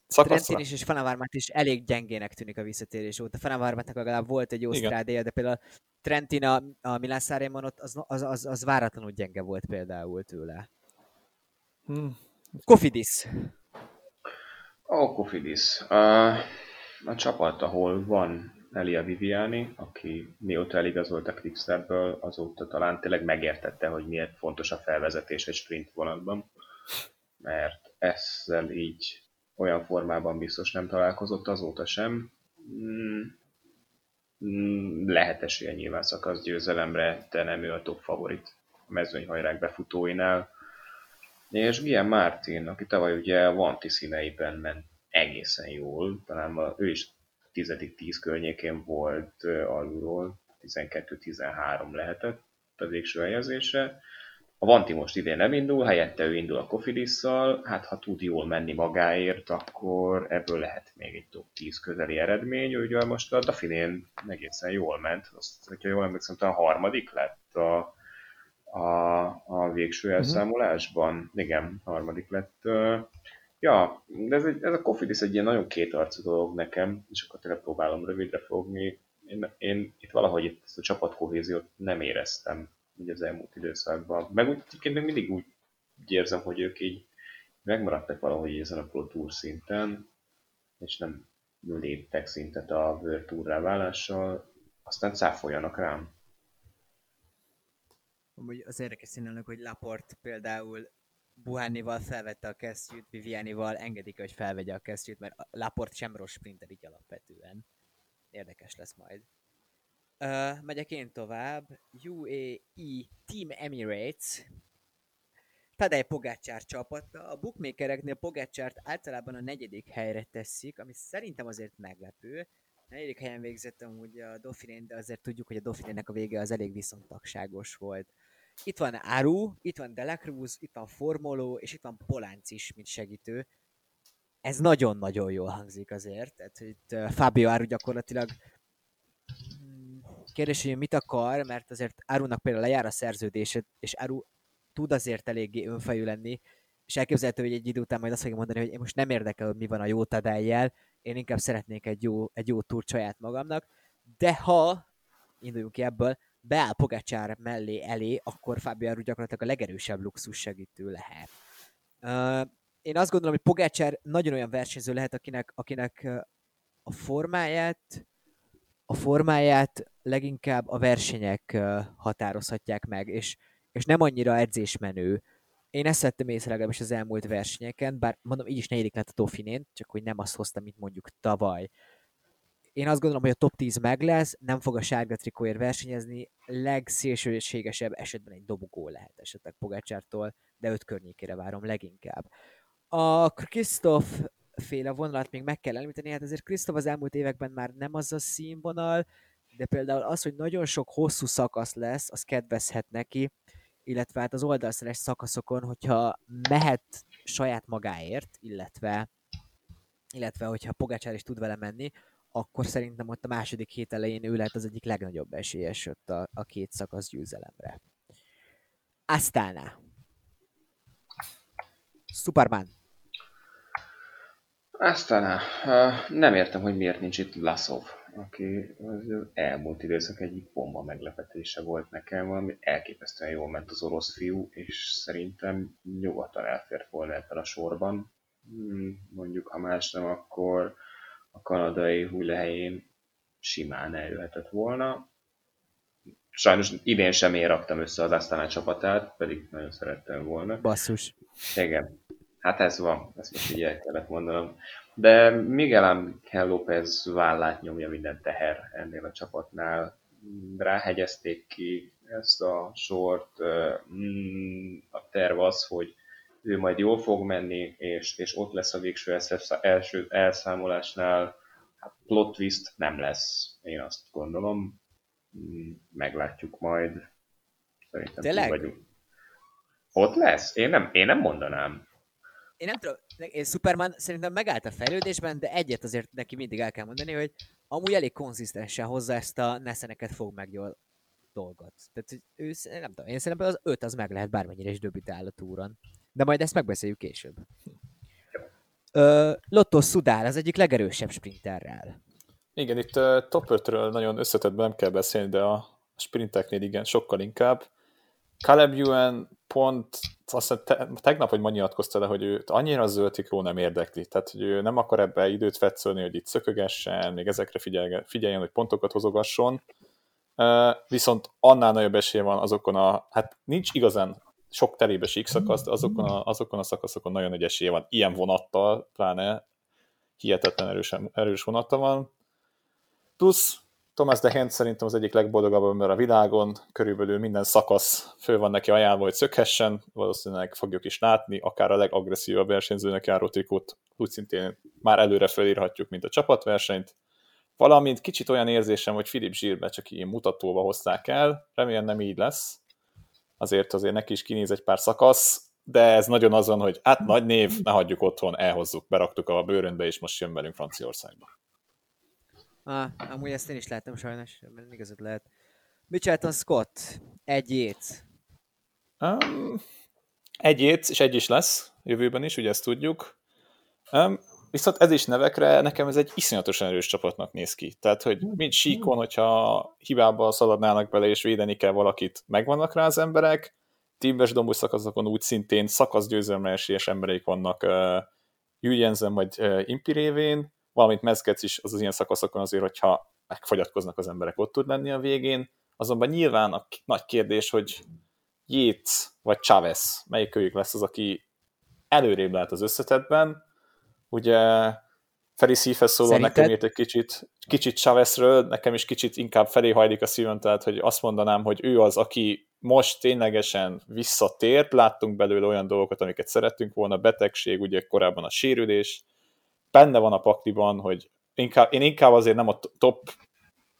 Szakaszra. is és Fanavármát is elég gyengének tűnik a visszatérés óta. Fanavármátnak legalább volt egy jó strádéja, de például Trentin a, a Milán ott az, az, az, az, váratlanul gyenge volt például tőle. Hmm. Kofidis. Ó, oh, Kofidis. Uh, a csapat, ahol van Elia Viviani, aki mióta eligazolt a Quickstepből, azóta talán tényleg megértette, hogy miért fontos a felvezetés egy sprint vonatban, mert ezzel így olyan formában biztos nem találkozott azóta sem. Mm, mm, lehet esélye nyilván szakasz győzelemre, de nem ő a top favorit a mezőnyhajrák befutóinál. És Gian Martin, aki tavaly ugye Vanti színeiben ment egészen jól, talán ő is tizedik tíz környékén volt alulról, 12-13 lehetett a végső helyezésre. A Vanti most idén nem indul, helyette ő indul a Kofidis-szal, hát ha tud jól menni magáért, akkor ebből lehet még egy top 10 közeli eredmény. Ugye most a Dafinén egészen jól ment, azt, hogyha jól emlékszem, a harmadik lett a, a, a végső mhm. elszámolásban. Uh-huh. Igen, harmadik lett. Ja, de ez, egy, ez a Kofidis egy ilyen nagyon kétarcú dolog nekem, és akkor tényleg próbálom rövidre fogni. Én, én itt valahogy itt ezt a csapatkohéziót nem éreztem így az elmúlt időszakban. Meg úgy, még mindig úgy érzem, hogy ők így megmaradtak valahogy ezen a Pro Tour szinten, és nem léptek szintet a World Tour válással, aztán cáfoljanak rám. Amúgy az érdekes színelnek, hogy Laport például Buhánival felvette a kesztyűt, Vivianival engedik, hogy felvegye a kesztyűt, mert Laport sem rossz sprinter így alapvetően. Érdekes lesz majd. Uh, megyek én tovább. UAE Team Emirates. Tadej Pogácsár csapata. A bookmakereknél Pogácsárt általában a negyedik helyre teszik, ami szerintem azért meglepő. A negyedik helyen végzett amúgy a Dauphiné, de azért tudjuk, hogy a Dauphinének a vége az elég viszontagságos volt. Itt van Aru, itt van Delacruz, itt van Formolo, és itt van Polánc is, mint segítő. Ez nagyon-nagyon jól hangzik azért. Tehát itt Fabio Aru gyakorlatilag kérdés, hogy mit akar, mert azért Arunak például lejár a szerződése, és Aru tud azért eléggé önfejű lenni, és elképzelhető, hogy egy idő után majd azt fogja mondani, hogy én most nem érdekel, hogy mi van a jó tadájjel, én inkább szeretnék egy jó, egy jó túr saját magamnak, de ha, induljunk ki ebből, beáll Pogacsár mellé elé, akkor Fabio Aru gyakorlatilag a legerősebb luxus segítő lehet. Én azt gondolom, hogy Pogacsár nagyon olyan versenyző lehet, akinek, akinek a formáját a formáját leginkább a versenyek határozhatják meg, és, és nem annyira edzésmenő. Én ezt vettem észre legalábbis az elmúlt versenyeken, bár mondom, így is negyedik lett a Dauphinén, csak hogy nem azt hoztam, mint mondjuk tavaly. Én azt gondolom, hogy a top 10 meg lesz, nem fog a sárga trikóért versenyezni, legszélsőségesebb esetben egy dobogó lehet esetleg Pogácsártól, de öt környékére várom leginkább. A Krisztof féle vonalat még meg kell említeni, hát azért Krisztof az elmúlt években már nem az a színvonal, de például az, hogy nagyon sok hosszú szakasz lesz, az kedvezhet neki, illetve hát az oldalszeres szakaszokon, hogyha mehet saját magáért, illetve illetve hogyha Pogácsár is tud vele menni, akkor szerintem ott a második hét elején ő lehet az egyik legnagyobb esélyes ott a, a két szakasz győzelemre. Aztán Superman. Aztán nem értem, hogy miért nincs itt Laszov, aki az elmúlt időszak egyik bomba meglepetése volt nekem, valami elképesztően jól ment az orosz fiú, és szerintem nyugodtan elfért volna ebben a sorban. Hmm, mondjuk, ha más nem, akkor a kanadai húlehelyén simán eljöhetett volna. Sajnos idén sem én raktam össze az Aztán csapatát, pedig nagyon szerettem volna. Basszus. Igen. Hát ez van, ezt most így el kellett mondanom. De Miguel Ángel López vállát nyomja minden teher ennél a csapatnál. Ráhegyezték ki ezt a sort. Mm, a terv az, hogy ő majd jól fog menni, és, és ott lesz a végső első elszámolásnál. Hát plot twist nem lesz, én azt gondolom. Mm, meglátjuk majd. Szerintem Tényleg? vagyunk. Ott lesz? Én nem, én nem mondanám én nem tudom, én Superman szerintem megállt a fejlődésben, de egyet azért neki mindig el kell mondani, hogy amúgy elég konzisztensen hozza ezt a neszeneket fog meg jól dolgot. Tehát ő, nem tudom, én szerintem az öt az meg lehet bármennyire is döbütál a túron. De majd ezt megbeszéljük később. Lotto Sudár az egyik legerősebb sprinterrel. Igen, itt uh, top 5-ről nagyon összetettben nem kell beszélni, de a sprinteknél igen, sokkal inkább. Caleb Ewan pont azt te, tegnap, hogy ma nyilatkozta le, hogy őt annyira a zöldtikról nem érdekli, tehát hogy ő nem akar ebbe időt fetszölni, hogy itt szökögessen, még ezekre figyel, figyeljen, hogy pontokat hozogasson, uh, viszont annál nagyobb esélye van azokon a, hát nincs igazán sok terébe sík szakasz, de azokon a, azokon a szakaszokon nagyon nagy esélye van, ilyen vonattal, pláne hihetetlen erősen, erős vonattal van. Plusz Thomas de Hent szerintem az egyik legboldogabb ember a világon, körülbelül minden szakasz föl van neki ajánlva, hogy szökhessen, valószínűleg fogjuk is látni, akár a legagresszívabb versenyzőnek járó trikót úgy szintén már előre felírhatjuk, mint a csapatversenyt. Valamint kicsit olyan érzésem, hogy Philip Zsírbe csak ilyen mutatóba hozták el, remélem nem így lesz, azért azért neki is kinéz egy pár szakasz, de ez nagyon azon, hogy hát nagy név, ne hagyjuk otthon, elhozzuk, beraktuk a bőrönbe, és most jön velünk Franciaországba. Ah, amúgy ezt én is láttam sajnos, mert igazad lehet. Mitchelton Scott, egy ét. Um, egy ét, és egy is lesz jövőben is, ugye ezt tudjuk. Um, viszont ez is nevekre, nekem ez egy iszonyatosan erős csapatnak néz ki. Tehát, hogy mint síkon, hogyha hibába szaladnának bele és védeni kell valakit, megvannak rá az emberek, tímbes dombú szakaszokon úgy szintén szakaszgyőzelme esélyes embereik vannak uh, vagy uh, Impi révén, valamint Mezgec is az, az ilyen szakaszokon azért, hogyha megfogyatkoznak az emberek, ott tud lenni a végén. Azonban nyilván a nagy kérdés, hogy Yates vagy Chavez, melyik őjük lesz az, aki előrébb lát az összetetben. Ugye Feri szívhez szóló Szerinted? nekem írt egy kicsit, kicsit Chavezről, nekem is kicsit inkább felé hajlik a szívem, tehát hogy azt mondanám, hogy ő az, aki most ténylegesen visszatért, láttunk belőle olyan dolgokat, amiket szerettünk volna, betegség, ugye korábban a sérülés, benne van a pakliban, hogy inkább, én inkább azért nem a top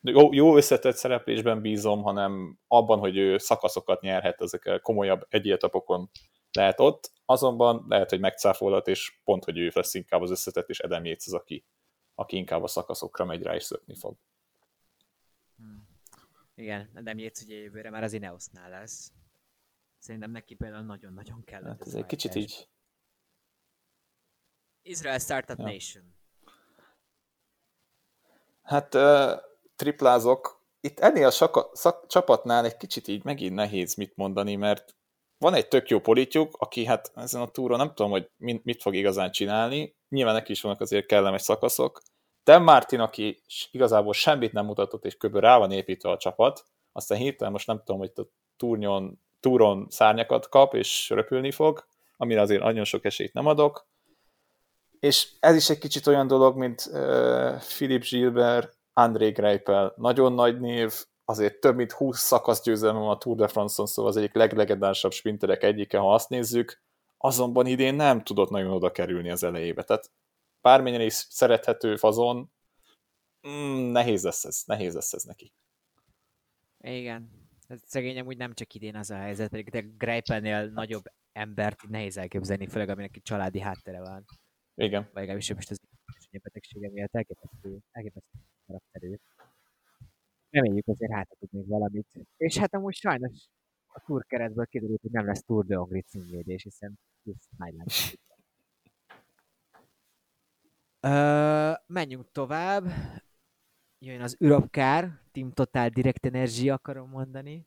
jó, jó összetett szereplésben bízom, hanem abban, hogy ő szakaszokat nyerhet ezek a komolyabb egyetapokon lehet ott, azonban lehet, hogy megcáfolhat, és pont, hogy ő lesz inkább az összetett, és Adam Yates az, aki, aki inkább a szakaszokra megy rá, és szökni fog. Hmm. Igen, Adam Yates ugye jövőre már az Ineosnál lesz. Szerintem neki például nagyon-nagyon kellett. Hát ez egy kicsit így... Israel Startup ja. Nation. Hát uh, triplázok. Itt ennél a saka, szak, csapatnál egy kicsit így megint nehéz mit mondani, mert van egy tök jó politjuk, aki hát ezen a túron nem tudom, hogy mit, fog igazán csinálni, nyilván neki is vannak azért kellemes szakaszok. Dan Martin, aki igazából semmit nem mutatott, és kb. rá van építve a csapat, aztán hirtelen most nem tudom, hogy a túrnyon, túron szárnyakat kap, és röpülni fog, amire azért nagyon sok esélyt nem adok. És ez is egy kicsit olyan dolog, mint uh, Philip Gilbert, André Greipel, nagyon nagy név, azért több mint 20 szakasz győzelme van a Tour de France-on, szóval az egyik leglegendársabb sprinterek egyike, ha azt nézzük, azonban idén nem tudott nagyon oda kerülni az elejébe. Tehát bármennyire is szerethető fazon, mm, nehéz lesz ez, nehéz lesz ez neki. Igen. Szegényem úgy nem csak idén az a helyzet, pedig de Greipelnél nagyobb embert nehéz elképzelni, főleg aminek családi háttere van. Igen. Vagy legalábbis most az betegsége miatt elképesztő, elképesztő karakterű. Reméljük azért hátratud még valamit. És hát amúgy sajnos a Tour keretből kiderült, hogy nem lesz Tour de Hongri címvédés, hiszen ez Ö, menjünk tovább. Jön az Europcar, Team Total Direct Energy akarom mondani.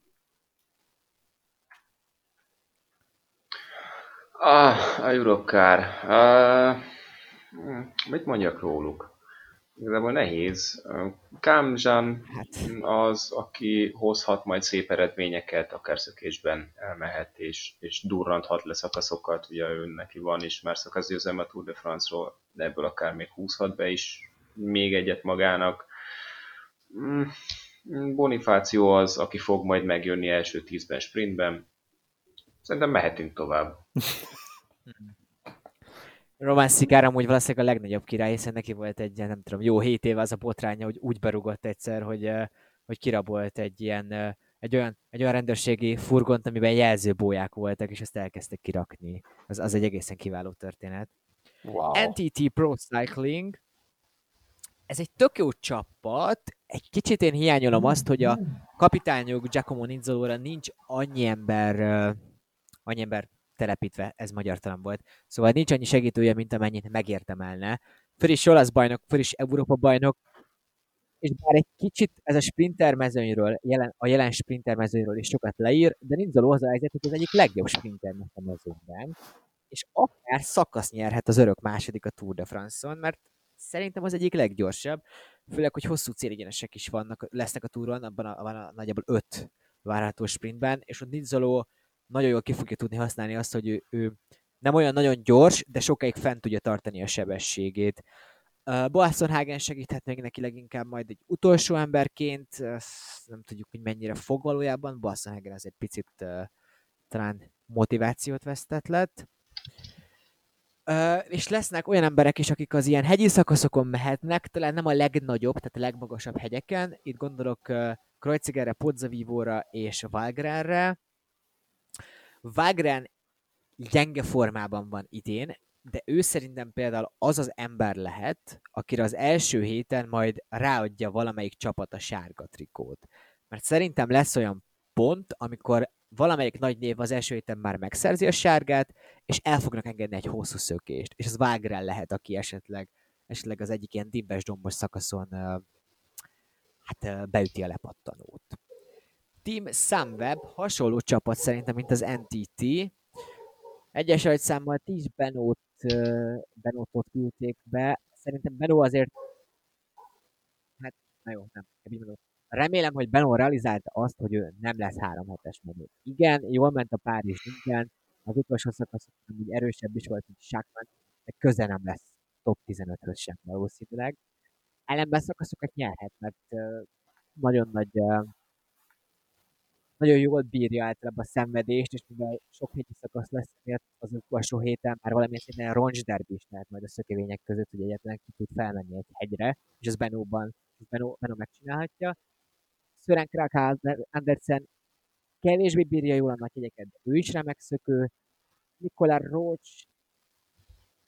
Ah, a Europcar. Uh, mit mondjak róluk? Igazából nehéz. Kámzsán hát. az, aki hozhat majd szép eredményeket, akár szökésben elmehet, és, és durranthat le szakaszokat, ugye ő neki van is már szakaszgyőzelme a Tour de France-ról, de ebből akár még húzhat be is még egyet magának. Mm, Bonifáció az, aki fog majd megjönni első tízben sprintben. Szerintem mehetünk tovább. Román Szikár amúgy valószínűleg a legnagyobb király, hiszen neki volt egy, nem tudom, jó hét éve az a botránya, hogy úgy berugott egyszer, hogy, hogy kirabolt egy ilyen, egy olyan, egy olyan rendőrségi furgont, amiben jelzőbóják voltak, és ezt elkezdtek kirakni. Az, az egy egészen kiváló történet. Wow. NTT Pro Cycling, ez egy tök jó csapat, egy kicsit én hiányolom azt, hogy a kapitányok Giacomo Nizzolóra nincs annyi ember, annyi ember telepítve, ez magyartalan volt. Szóval nincs annyi segítője, mint amennyit megértemelne. Föl is olasz bajnok, is Európa bajnok, és bár egy kicsit ez a sprinter mezőnyről, jelen, a jelen sprinter mezőnyről is sokat leír, de nincs az a helyzet, hogy az egyik legjobb sprinter a mezőnyben, és akár szakasz nyerhet az örök második a Tour de France-on, mert szerintem az egyik leggyorsabb, főleg, hogy hosszú céligyenesek is vannak, lesznek a túron, abban a, van a, nagyjából öt várható sprintben, és ott Nizzoló nagyon jól ki fogja tudni használni azt, hogy ő, ő nem olyan nagyon gyors, de sokáig fent tudja tartani a sebességét. Uh, Boasson Hagen segíthet még neki leginkább majd egy utolsó emberként, Azt nem tudjuk, hogy mennyire fog valójában, Boasson Hagen azért picit uh, talán motivációt vesztett lett. Uh, és lesznek olyan emberek is, akik az ilyen hegyi szakaszokon mehetnek, talán nem a legnagyobb, tehát a legmagasabb hegyeken. Itt gondolok uh, Kreuzigerre, Pozzavívóra és Valgránre. Wagren gyenge formában van idén, de ő szerintem például az az ember lehet, akire az első héten majd ráadja valamelyik csapat a sárga trikót. Mert szerintem lesz olyan pont, amikor valamelyik nagy név az első héten már megszerzi a sárgát, és el fognak engedni egy hosszú szökést. És az Wagren lehet, aki esetleg, esetleg az egyik ilyen dimbes dombos szakaszon hát beüti a lepattanót. Team Sunweb hasonló csapat szerintem, mint az NTT. Egyes számmal 10 Benót, Benótot küldték be. Szerintem Benó azért hát, na jó, nem, remélem, hogy Benó realizálta azt, hogy ő nem lesz három hetes menő. Igen, jól ment a Párizs minden, az utolsó szakaszon úgy erősebb is volt, mint Sákman, de köze nem lesz top 15-höz sem valószínűleg. Ellenben szakaszokat nyerhet, mert nagyon nagy nagyon jól bírja általában a szenvedést, és mivel sok hegyi szakasz lesz, miatt az utolsó héten már valamilyen szinten roncsderbi is lehet majd a szökevények között, hogy egyetlen ki tud felmenni egy hegyre, és az Benóban, Benó, Benó megcsinálhatja. Sören Krak Andersen kevésbé bírja jól a nagy hegyeket, de ő is remek szökő. Nikola Roach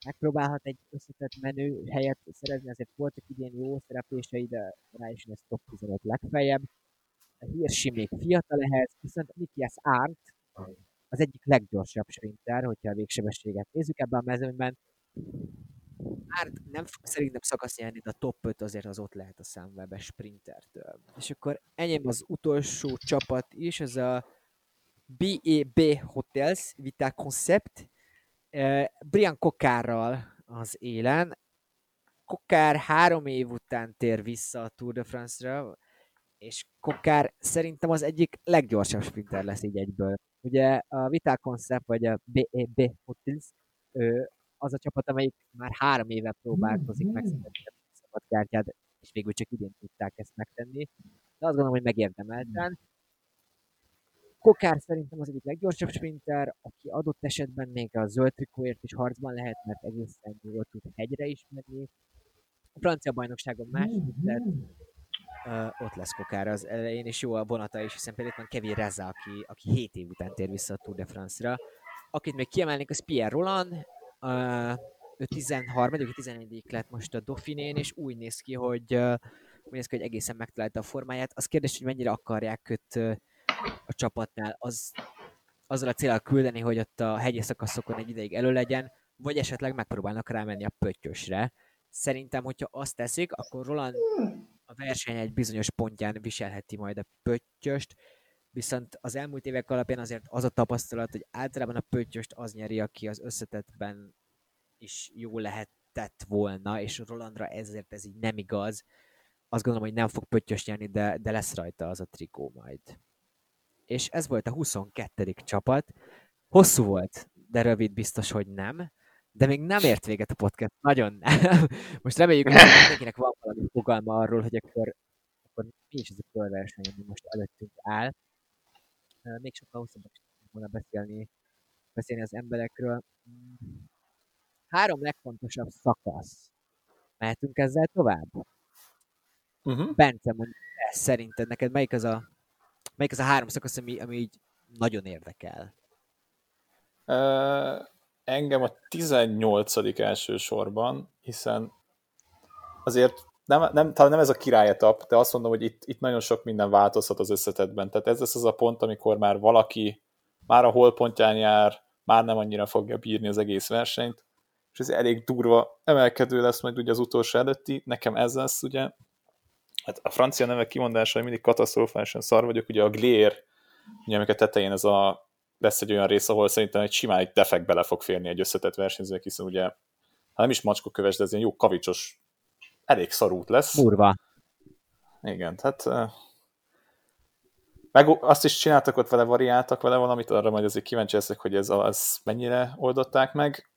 megpróbálhat egy összetett menő helyet szerezni, azért voltak idén jó szereplései, de rá is lesz top 15 legfeljebb. A Hirschi még fiatal ehhez, viszont Nikias Arndt az egyik leggyorsabb sprinter, hogyha a végsebességet nézzük ebben a mezőnyben. Arndt nem fog szerintem szakasz nyerni, de a top 5 azért az ott lehet a számwebes sprintertől. És akkor enyém az utolsó csapat is, ez a BEB Hotels Vita Concept, Brian Kokárral az élen. Kokár három év után tér vissza a Tour de France-ra, és Kokár szerintem az egyik leggyorsabb sprinter lesz így egyből. Ugye a Vital Concept, vagy a BEB Hotels, az a csapat, amelyik már három éve próbálkozik megszerezni a szabadkártyát, és végül csak idén tudták ezt megtenni. De azt gondolom, hogy megérdemelten. Kokár szerintem az egyik leggyorsabb sprinter, aki adott esetben még a zöld trikóért is harcban lehet, mert egészen jól tud hegyre is menni. A francia bajnokságon második lett, uh, ott lesz Kokár az elején, és jó a vonata is, hiszen például itt van Kevin Reza, aki, aki 7 év után tér vissza a Tour de France-ra. Akit még kiemelnék, az Pierre Roland, uh, ő 13. 14. lett most a Dauphinén, és úgy néz ki, hogy, uh, úgy néz ki, hogy egészen megtalálta a formáját. Az kérdés, hogy mennyire akarják őt uh, a csapatnál, az, azzal a célral küldeni, hogy ott a hegyi szakaszokon egy ideig elő legyen, vagy esetleg megpróbálnak rámenni a pöttyösre. Szerintem, hogyha azt teszik, akkor Roland a verseny egy bizonyos pontján viselheti majd a pöttyöst, viszont az elmúlt évek alapján azért az a tapasztalat, hogy általában a pöttyöst az nyeri, aki az összetetben is jó lehetett volna, és Rolandra ezért ez így nem igaz. Azt gondolom, hogy nem fog pöttyös nyerni, de, de lesz rajta az a trikó majd és ez volt a 22. csapat. Hosszú volt, de rövid biztos, hogy nem. De még nem ért véget a podcast. Nagyon nem. Most reméljük, hogy mindenkinek van valami fogalma arról, hogy akkor, akkor mi is ez a körverseny, ami most előttünk áll. Még sokkal hosszabbak volna beszélni, beszélni az emberekről. Három legfontosabb szakasz. Mehetünk ezzel tovább? Uh-huh. Bence, mondjuk, szerinted neked melyik az a Melyik az a három szakasz, ami, ami így nagyon érdekel? Uh, engem a 18. elsősorban, hiszen azért nem, nem, talán nem ez a királyetap, de azt mondom, hogy itt, itt nagyon sok minden változhat az összetetben. Tehát ez lesz az a pont, amikor már valaki már a holpontján jár, már nem annyira fogja bírni az egész versenyt, és ez elég durva emelkedő lesz majd ugye az utolsó előtti, nekem ez lesz ugye, hát a francia nevek kimondásai mindig katasztrofálisan szar vagyok, ugye a glér, ugye amikor tetején ez a, lesz egy olyan rész, ahol szerintem egy simán egy defekt bele fog férni egy összetett versenyzőnek, hiszen ugye, ha nem is macskoköves, de ez ilyen jó kavicsos, elég szarút lesz. Burva. Igen, tehát meg azt is csináltak ott vele, variáltak vele valamit, arra majd azért kíváncsi leszek, hogy ez az mennyire oldották meg.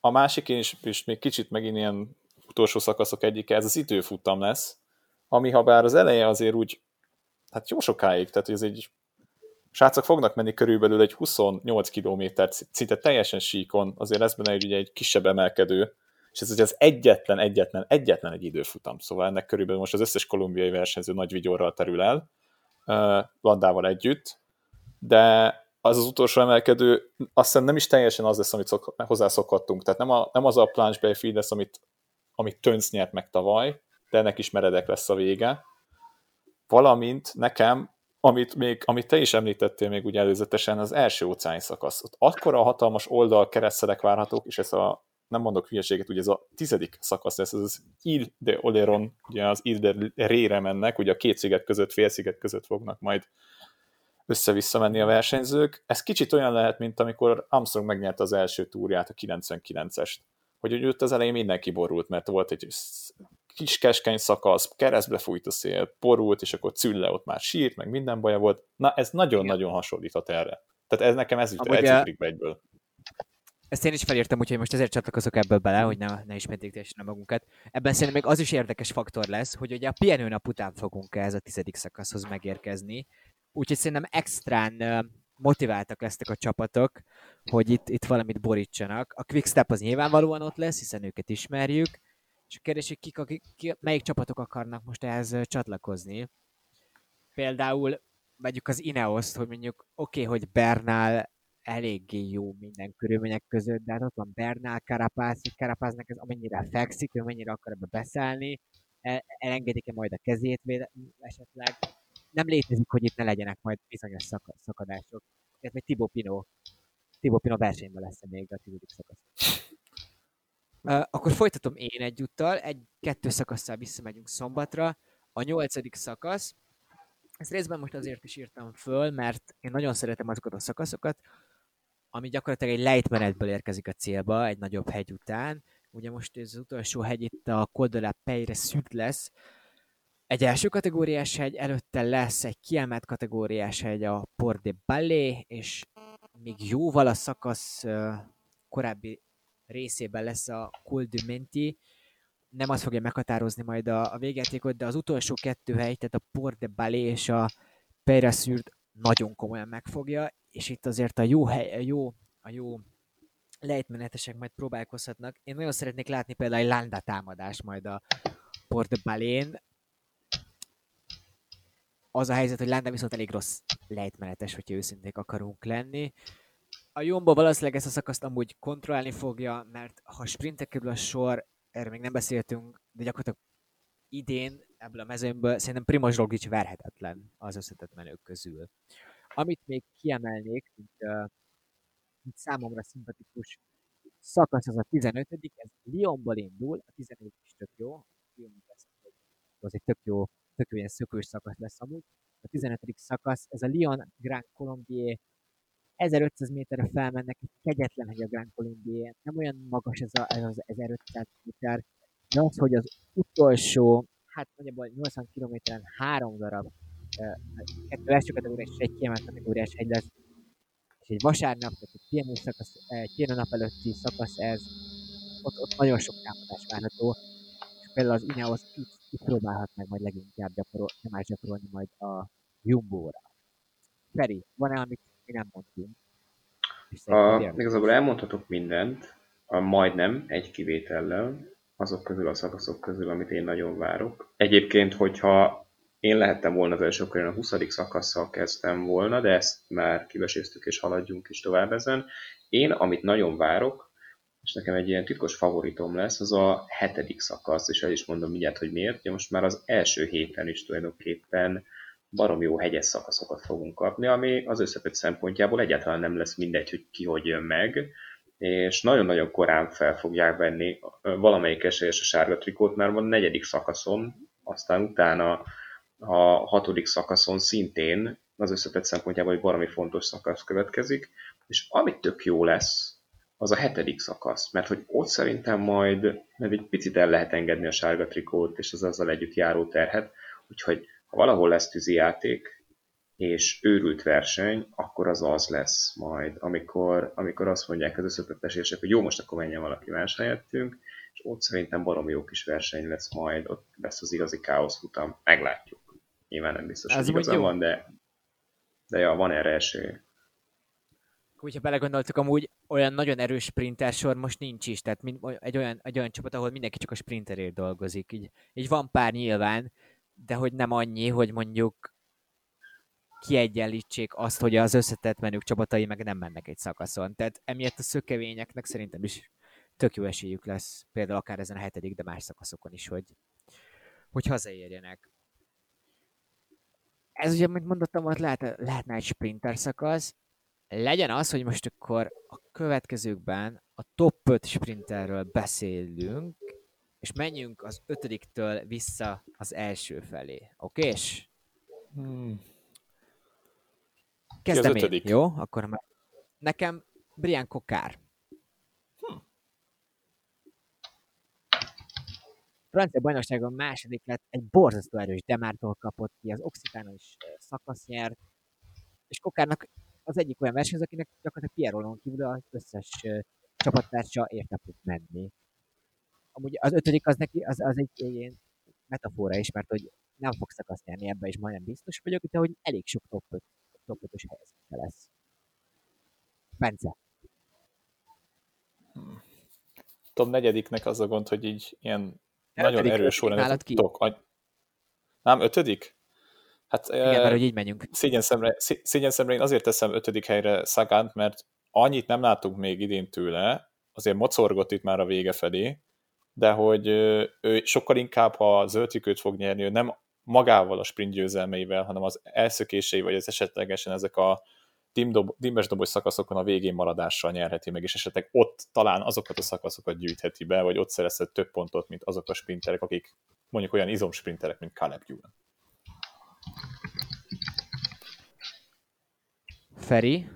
A másik is, is még kicsit megint ilyen utolsó szakaszok egyike, ez az időfutam lesz, ami ha bár az eleje azért úgy, hát jó sokáig, tehát ez egy srácok fognak menni körülbelül egy 28 kilométert, szinte teljesen síkon, azért lesz benne ugye egy kisebb emelkedő, és ez ugye az egyetlen, egyetlen, egyetlen egy időfutam, szóval ennek körülbelül most az összes kolumbiai versenyző nagy vigyorral terül el, Landával együtt, de az az utolsó emelkedő, azt hiszem nem is teljesen az lesz, amit szok, hozzászokhattunk, tehát nem, a, nem az a Planche Bay lesz, amit, amit Tönc nyert meg tavaly, de ennek is meredek lesz a vége. Valamint nekem, amit, még, amit te is említettél még ugye előzetesen, az első óceáni szakasz. Ott akkora hatalmas oldal keresztelek várhatók, és ez a, nem mondok hülyeséget, ugye ez a tizedik szakasz lesz, ez az Ile de Oleron, ugye az Ile de Rére mennek, ugye a két sziget között, félsziget között fognak majd össze-vissza menni a versenyzők. Ez kicsit olyan lehet, mint amikor Armstrong megnyerte az első túrját, a 99-est. Hogy úgy az elején mindenki borult, mert volt egy kis keskeny szakasz, keresztbe fújt a szél, porult, és akkor Cülle ott már sírt, meg minden baja volt. Na, ez nagyon-nagyon hasonlíthat erre. Tehát ez nekem ez, Amúgy ez a- be egyből. Ezt én is felírtam, úgyhogy most ezért csatlakozok ebből bele, hogy ne, ne ismételtesen magunkat. Ebben szerintem még az is érdekes faktor lesz, hogy ugye a pihenő nap után fogunk ez a tizedik szakaszhoz megérkezni. Úgyhogy szerintem extrán motiváltak lesznek a csapatok, hogy itt, itt valamit borítsanak. A Quickstep az nyilvánvalóan ott lesz, hiszen őket ismerjük. És a kérdés, hogy kik, akik, ki, melyik csapatok akarnak most ehhez csatlakozni. Például vegyük az Ineos-t, hogy mondjuk oké, okay, hogy Bernál eléggé jó minden körülmények között, de hát ott van Bernál, Karapász, Karapásznak ez amennyire fekszik, ő mennyire akar ebbe beszállni, el- elengedik-e majd a kezét esetleg. Nem létezik, hogy itt ne legyenek majd bizonyos szak- szakadások. Ez egy Tibó Pino. Tibó Pino versenyben lesz még a tizedik szakasz. Akkor folytatom én egyúttal, egy-kettő szakasszal visszamegyünk szombatra. A nyolcadik szakasz, ezt részben most azért is írtam föl, mert én nagyon szeretem azokat a szakaszokat, ami gyakorlatilag egy lejtmenetből érkezik a célba, egy nagyobb hegy után. Ugye most ez az utolsó hegy itt a la Peyre Sud lesz. Egy első kategóriás hegy, előtte lesz egy kiemelt kategóriás hegy, a Port de Ballet, és még jóval a szakasz korábbi részében lesz a Col Menti. Nem az fogja meghatározni majd a, a végjátékot, de az utolsó kettő hely, tehát a Port de Ballet és a Sud nagyon komolyan megfogja, és itt azért a jó, hely, a jó, a jó lejtmenetesek majd próbálkozhatnak. Én nagyon szeretnék látni például egy Landa támadás majd a Port de Balén. Az a helyzet, hogy Landa viszont elég rossz lejtmenetes, hogyha őszinték akarunk lenni. A Jumbo valószínűleg ezt a szakaszt amúgy kontrollálni fogja, mert ha sprintek kerül a sor, erről még nem beszéltünk, de gyakorlatilag idén ebből a mezőnből szerintem Primoz Roglic verhetetlen az összetett menők közül. Amit még kiemelnék, mint, mint számomra szimpatikus szakasz az a 15 ez Lyonból indul, a 14 is tök jó, Lyon az egy tök jó, tök jó ilyen szökős szakasz lesz amúgy. A 15. szakasz, ez a Lyon Grand Colombier, 1500 méterre felmennek, egy kegyetlen hegy a Grand Colombier, nem olyan magas ez, a, ez az 1500 méter, de az, hogy az utolsó, hát nagyjából 80 kilométeren három darab kettő első kategóriás és egy kiemelt kategóriás hegy lesz, és egy vasárnap, tehát egy pihenő szakasz, egy pihenő nap előtti szakasz ez, ott, ott nagyon sok támadás várható, és például az Ineos itt, itt próbálhat meg majd leginkább gyakorol, nyomást gyakorolni majd a Jumbo-ra. Feri, van-e, amit mi nem mondtunk? A, igazából elmondhatok mindent, a majdnem egy kivétellel, azok közül a szakaszok közül, amit én nagyon várok. Egyébként, hogyha én lehettem volna az első, a 20. szakasszal kezdtem volna, de ezt már kiveséztük és haladjunk is tovább ezen. Én, amit nagyon várok, és nekem egy ilyen titkos favoritom lesz, az a hetedik szakasz, és el is mondom mindjárt, hogy miért. Ugye most már az első héten is tulajdonképpen barom jó hegyes szakaszokat fogunk kapni, ami az összetett szempontjából egyáltalán nem lesz mindegy, hogy ki hogy jön meg, és nagyon-nagyon korán fel fogják venni valamelyik esélyes a sárga trikót, mert van negyedik szakaszon, aztán utána a hatodik szakaszon szintén az összetett szempontjából egy valami fontos szakasz következik, és amit tök jó lesz, az a hetedik szakasz, mert hogy ott szerintem majd mert egy picit el lehet engedni a sárga trikót és az azzal együtt járó terhet, úgyhogy ha valahol lesz tűzijáték, és őrült verseny, akkor az az lesz majd, amikor, amikor azt mondják az összetett esélyesek, hogy jó, most akkor menjen valaki más helyettünk, és ott szerintem baromi jó kis verseny lesz majd, ott lesz az igazi káosz futam, meglátjuk. Nyilván nem biztos, Ez hogy jó. van, de, de ja, van erre esély. Hogyha belegondoltuk, amúgy olyan nagyon erős sprinter sor most nincs is, tehát mind, egy, olyan, egy olyan csapat, ahol mindenki csak a sprinterért dolgozik. Így, így van pár nyilván, de hogy nem annyi, hogy mondjuk kiegyenlítsék azt, hogy az összetett menők csapatai meg nem mennek egy szakaszon. Tehát emiatt a szökevényeknek szerintem is tök jó esélyük lesz, például akár ezen a hetedik, de más szakaszokon is, hogy, hogy hazaérjenek. Ez ugye, mint mondottam, ott lehet, lehetne egy sprinter szakasz, legyen az, hogy most akkor a következőkben a top 5 sprinterről beszélünk, és menjünk az ötödiktől vissza az első felé. Okés? Hmm. Kezdem én, ötödik? jó? Akkor már... Nekem Brian Kokár. francia bajnokságon második lett, egy borzasztó erős Demártól kapott ki, az Occitano is szakasz nyert, és Kokárnak az egyik olyan versenyző, akinek gyakorlatilag Pierrolon kívül az összes csapattársa érte fog menni. Amúgy az ötödik az neki, az, az egy ilyen metafora is, mert hogy nem fog szakasz nyerni ebbe, és majdnem biztos vagyok, de hogy elég sok top 5, top 5-ös lesz. Bence. Hmm. Tudom, negyediknek az a gond, hogy így ilyen de nagyon ötödik, erős sorrendet tudok. Nem, ötödik? Hát, Igen, e, mert hogy így menjünk. Szégyen szemre, szégyen szemre én azért teszem ötödik helyre Szagánt, mert annyit nem látunk még idén tőle, azért mocorgott itt már a vége felé, de hogy ő sokkal inkább, ha zöldtrikőt fog nyerni, ő nem magával a sprint győzelmeivel, hanem az elszökései, vagy az esetlegesen ezek a dimbes dobos szakaszokon a végén maradással nyerheti meg, és esetleg ott talán azokat a szakaszokat gyűjtheti be, vagy ott szerezhet több pontot, mint azok a sprinterek, akik mondjuk olyan izomsprinterek, mint Caleb Ewan. Feri,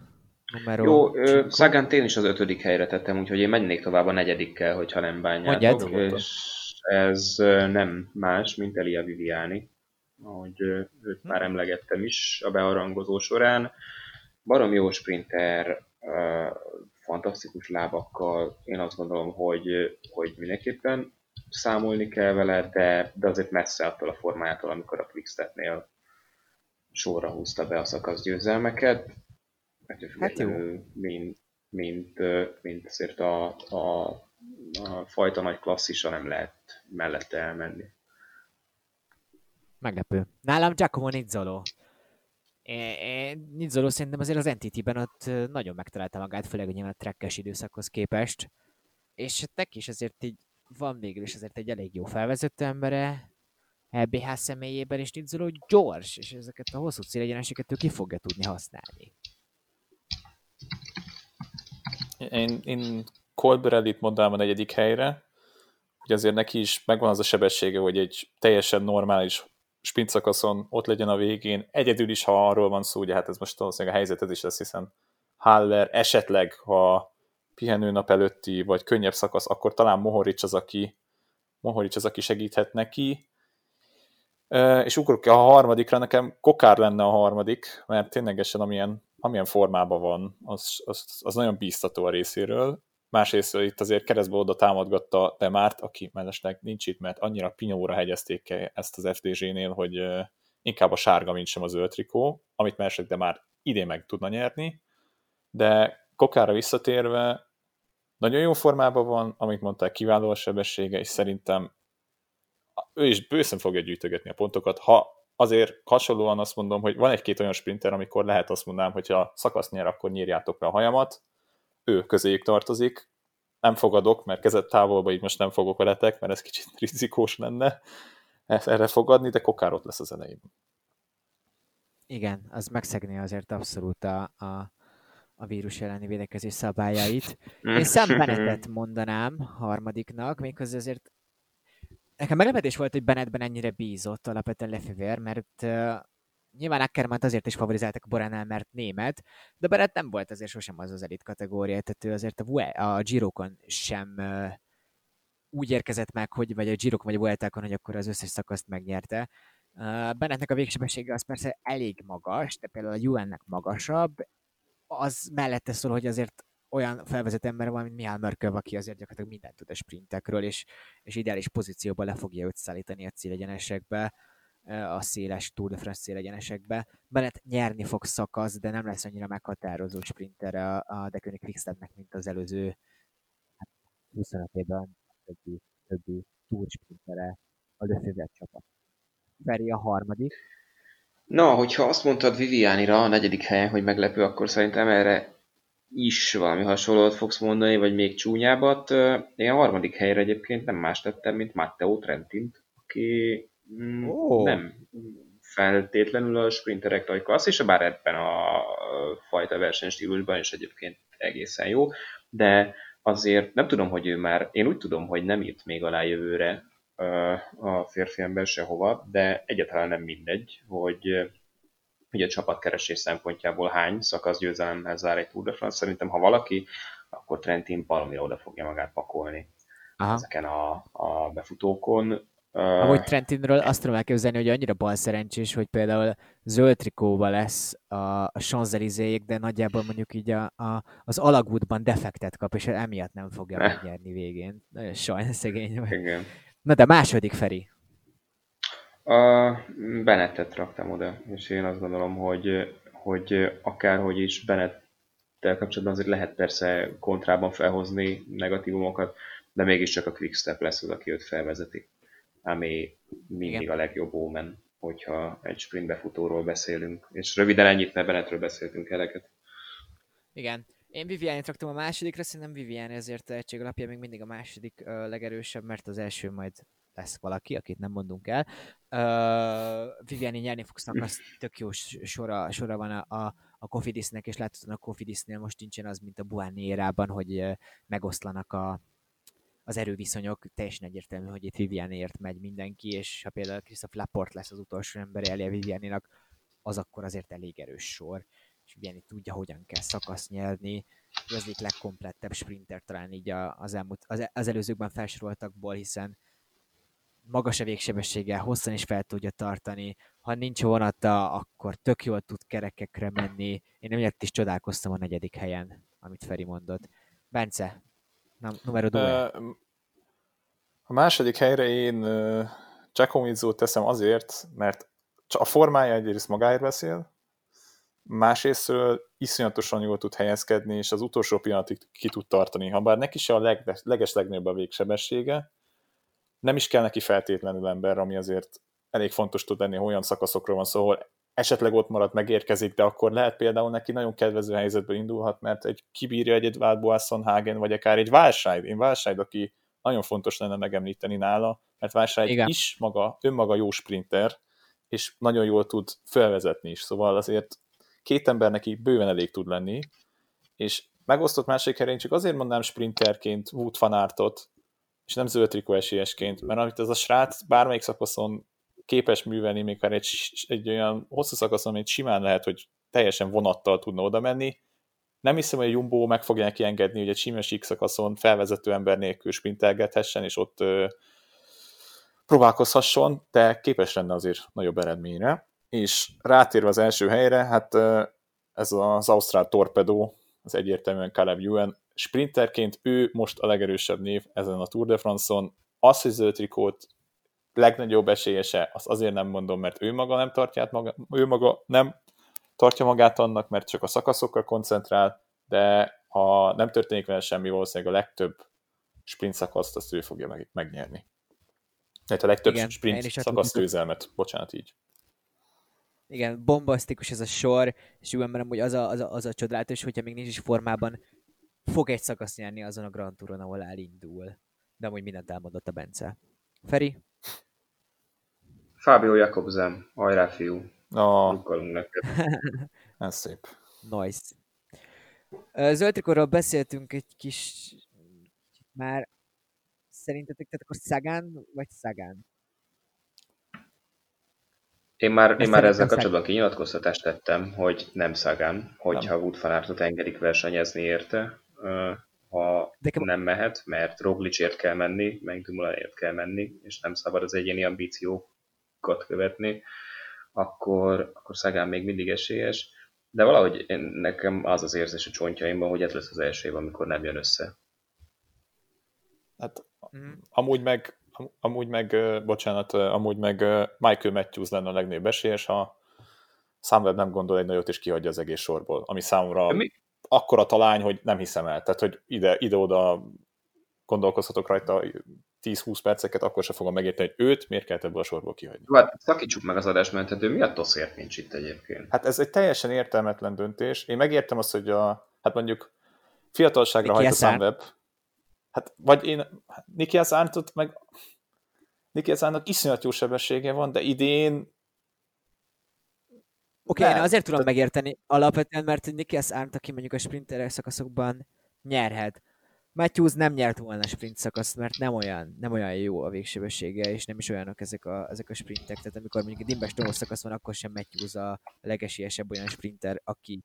numero... Jó, Szagant én is az ötödik helyre tettem, úgyhogy én mennék tovább a negyedikkel, hogyha nem bánjátok. Mondjad. És ez nem más, mint Elia Viviani, ahogy őt hm. már emlegettem is a bearangozó során. Barom jó sprinter, fantasztikus lábakkal, én azt gondolom, hogy, hogy mindenképpen számolni kell vele, de, de azért messze attól a formájától, amikor a Quickstepnél sorra húzta be a szakasz győzelmeket. Hát jó. Mint, mint, mint azért a, a, a fajta nagy klasszisa nem lehet mellette elmenni. Meglepő. Nálam Giacomo Nizzolo. Nizzolo szerintem azért az NTT-ben ott nagyon megtalálta magát, főleg nyilván a trekkes időszakhoz képest. És tek is azért így van végül is azért egy elég jó felvezető embere, LBH személyében, és Nizzolo gyors, és ezeket a hosszú célegyeneseket ő ki fogja tudni használni. Én, én Colbrellit mondanám a negyedik helyre, hogy azért neki is megvan az a sebessége, hogy egy teljesen normális sprint szakaszon ott legyen a végén. Egyedül is, ha arról van szó, ugye hát ez most valószínűleg a helyzet ez is lesz, hiszen Haller esetleg, ha pihenőnap előtti, vagy könnyebb szakasz, akkor talán Mohoric az, aki, Mohoric az, aki segíthet neki. És ugrok a harmadikra, nekem Kokár lenne a harmadik, mert ténylegesen amilyen, amilyen formában van, az, az, az nagyon bíztató a részéről. Másrészt itt azért keresztbe oda támadgatta Demárt, aki mellesleg nincs itt, mert annyira pinyóra hegyezték ezt az FDZ-nél, hogy inkább a sárga, mint sem a zöld trikó, amit mellesleg Demár idén meg tudna nyerni, de Kokára visszatérve nagyon jó formában van, amit mondták, kiváló a sebessége, és szerintem ő is bőszen fogja gyűjtögetni a pontokat. Ha azért hasonlóan azt mondom, hogy van egy-két olyan sprinter, amikor lehet azt mondanám, hogy ha szakasz nyer, akkor nyírjátok le a hajamat, ő közéjük tartozik, nem fogadok, mert kezet távolba így most nem fogok veletek, mert ez kicsit rizikós lenne erre fogadni, de kokárot lesz az elején. Igen, az megszegné azért abszolút a, a, a vírus elleni védekezés szabályait. Én Sam mondanám harmadiknak, méghozzá azért nekem meglepetés volt, hogy Bennettben ennyire bízott alapvetően Lefever, mert nyilván Ackermann azért is favorizáltak Boránál, mert német, de Bennett nem volt azért sosem az az elit kategória, tehát ő azért a, a Girokon sem uh, úgy érkezett meg, hogy vagy a Girok vagy a Vueltákon, hogy akkor az összes szakaszt megnyerte. Uh, Bennettnek a végsebessége az persze elég magas, de például a UN-nek magasabb, az mellette szól, hogy azért olyan felvezető ember van, mint Mihály Mörköv, aki azért gyakorlatilag mindent tud a sprintekről, és, és ideális pozícióban le fogja őt szállítani a célegyenesekbe, a széles Tour de France célegyenesekbe. Bennett nyerni fog szakasz, de nem lesz annyira meghatározó sprinter a, a Dekönig Quickstepnek, mint az előző hát 25 évben többi, többi Tour sprintere a Lefebvre csapat. Feri a harmadik. Na, hogyha azt mondtad Vivianira a negyedik helyen, hogy meglepő, akkor szerintem erre is valami hasonlót fogsz mondani, vagy még csúnyábbat. Én a harmadik helyre egyébként nem más tettem, mint Matteo Trentint, aki oh. nem feltétlenül a sprinterek nagy klasszisa, bár ebben a fajta versenystílusban is egyébként egészen jó, de azért nem tudom, hogy ő már, én úgy tudom, hogy nem írt még alá jövőre a férfi ember sehova, de egyáltalán nem mindegy, hogy hogy a csapatkeresés szempontjából hány szakasz győzelemmel zár egy Tour de France. Szerintem, ha valaki, akkor Trentin valamire oda fogja magát pakolni. Aha. ezeken a, a befutókon. Amúgy Trentinről azt tudom elképzelni, hogy annyira bal szerencsés, hogy például zöld trikóba lesz a, a champs de nagyjából mondjuk így a, a, az alagútban defektet kap, és emiatt nem fogja megnyerni végén. Nagyon sajnos szegény vagy. Igen. Na de második Feri. A Benettet raktam oda, és én azt gondolom, hogy, hogy akárhogy is Bennettel kapcsolatban azért lehet persze kontrában felhozni negatívumokat, de mégiscsak a Quickstep lesz az, aki őt felvezeti ami mindig Igen. a legjobb ómen, hogyha egy sprint befutóról beszélünk. És röviden ennyit, mert Benetről beszéltünk eleket. Igen. Én Viviani raktam a másodikra, szerintem Viviani ezért tehetség alapján még mindig a második uh, legerősebb, mert az első majd lesz valaki, akit nem mondunk el. Uh, Viviani nyerni fogsz, az tök jó sora, sora van a, a, a Cofidisnek, és látod, a Cofidisnél most nincsen az, mint a Buani érában, hogy megoszlanak a, az erőviszonyok. Teljesen egyértelmű, hogy itt Vivianért megy mindenki, és ha például Christoph Laport lesz az utolsó ember elé Vivianinak, az akkor azért elég erős sor, és Viviani tudja, hogyan kell szakasz nyerni, az egyik legkomplettebb sprinter talán így az, elmúlt, az, az előzőkben felsoroltakból, hiszen magas a végsebességgel, hosszan is fel tudja tartani, ha nincs vonata, akkor tök jól tud kerekekre menni. Én emiatt is csodálkoztam a negyedik helyen, amit Feri mondott. Bence, numero due. A második helyre én Giacomizzót teszem azért, mert a formája egyrészt magáért beszél, másrésztről iszonyatosan jól tud helyezkedni, és az utolsó pillanatig ki tud tartani. Ha bár neki se a leg, leges legnagyobb a végsebessége, nem is kell neki feltétlenül ember, ami azért elég fontos tud lenni, olyan szakaszokról van szó, ahol esetleg ott marad, megérkezik, de akkor lehet például neki nagyon kedvező helyzetből indulhat, mert egy kibírja egy Edvard Boasson Hagen, vagy akár egy Válsájd, én Válsájd, aki nagyon fontos lenne megemlíteni nála, mert Válsájd is maga, önmaga jó sprinter, és nagyon jól tud felvezetni is, szóval azért két ember neki bőven elég tud lenni, és megosztott másik helyre, csak azért mondnám sprinterként Wood fanártot, és nem zöld trikó esélyesként, mert amit ez a srác bármelyik szakaszon képes művelni, még egy, egy olyan hosszú szakaszon, amit simán lehet, hogy teljesen vonattal tudna oda menni. Nem hiszem, hogy a Jumbo meg fogja neki engedni, hogy egy simes X szakaszon felvezető ember nélkül sprintelgethessen, és ott ö, próbálkozhasson, de képes lenne azért nagyobb eredményre. És rátérve az első helyre, hát ö, ez az Ausztrál torpedó, az egyértelműen Caleb Ewan, sprinterként ő most a legerősebb név ezen a Tour de France-on, az, hogy zöld trikót legnagyobb esélyese, azt azért nem mondom, mert ő maga nem tartja maga, ő maga nem tartja magát annak, mert csak a szakaszokra koncentrál, de ha nem történik vele semmi, valószínűleg a legtöbb sprint szakaszt azt ő fogja meg, megnyerni. Tehát a legtöbb Igen, sprint szakasz győzelmet, bocsánat így. Igen, bombasztikus ez a sor, és úgy emberem, hogy az a, az a, az a csodálatos, hogyha még nincs is formában, fog egy szakasz nyerni azon a Grand Touron, ahol elindul. De amúgy mindent elmondott a Bence. Feri? Fábio Jakobsen, hajrá fiú. Oh. neked. Ez szép. Nice. Zöldtrikorról beszéltünk egy kis már szerintetek, tehát akkor Szagán vagy Szagán? Én már, én már ezzel kapcsolatban kinyilatkoztatást tettem, hogy nem Szagán, hogyha Wood van engedik versenyezni érte ha De nem mehet, mert Roglicért kell menni, meg Dumoulinért kell menni, és nem szabad az egyéni ambíciókat követni, akkor, akkor Szagán még mindig esélyes. De valahogy én, nekem az az érzés a csontjaimban, hogy ez lesz az első év, amikor nem jön össze. Hát mm. amúgy meg, amúgy meg, bocsánat, amúgy meg Michael Matthews lenne a legnagyobb esélyes, ha Samuel nem gondol egy nagyot és kihagyja az egész sorból, ami számomra mi, akkora talány, hogy nem hiszem el. Tehát, hogy ide, ide-oda gondolkozhatok rajta 10-20 perceket, akkor se fogom megérteni, hogy őt miért kellett ebből a sorból kihagyni. Hát szakítsuk meg az adásmentető, mi a toszért nincs itt egyébként? Hát ez egy teljesen értelmetlen döntés. Én megértem azt, hogy a, hát mondjuk fiatalságra hajt a Sunweb. Hát, vagy én, Niki Azántot meg Niki Azánnak iszonyat jó sebessége van, de idén Oké, okay, én azért tudom megérteni alapvetően, mert Nikias Arndt, aki mondjuk a sprinterek szakaszokban nyerhet. Matthews nem nyert volna a sprint szakaszt, mert nem olyan, nem olyan jó a végsebessége, és nem is olyanok ezek a, ezek a sprintek. Tehát amikor mondjuk egy dimbes szakasz van, akkor sem Matthews a legesiesebb olyan sprinter, aki,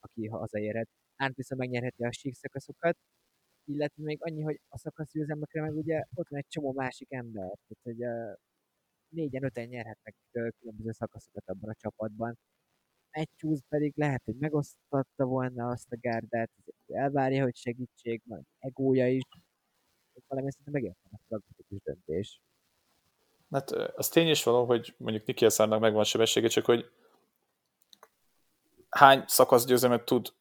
aki hazaérhet. Arndt viszont megnyerheti a sík szakaszokat. illetve még annyi, hogy a szakaszgyőzelmekre meg ugye ott van egy csomó másik ember, tehát hogy négyen, öten nyerhetnek különböző szakaszokat abban a csapatban. Matthews pedig lehet, hogy megosztatta volna azt a gárdát, elvárja, hogy segítség, van egója is, valami szerintem megértem a pragmatikus döntés. Hát az tény is való, hogy mondjuk Niki Eszárnak megvan sebessége, csak hogy hány szakasz győzelmet tud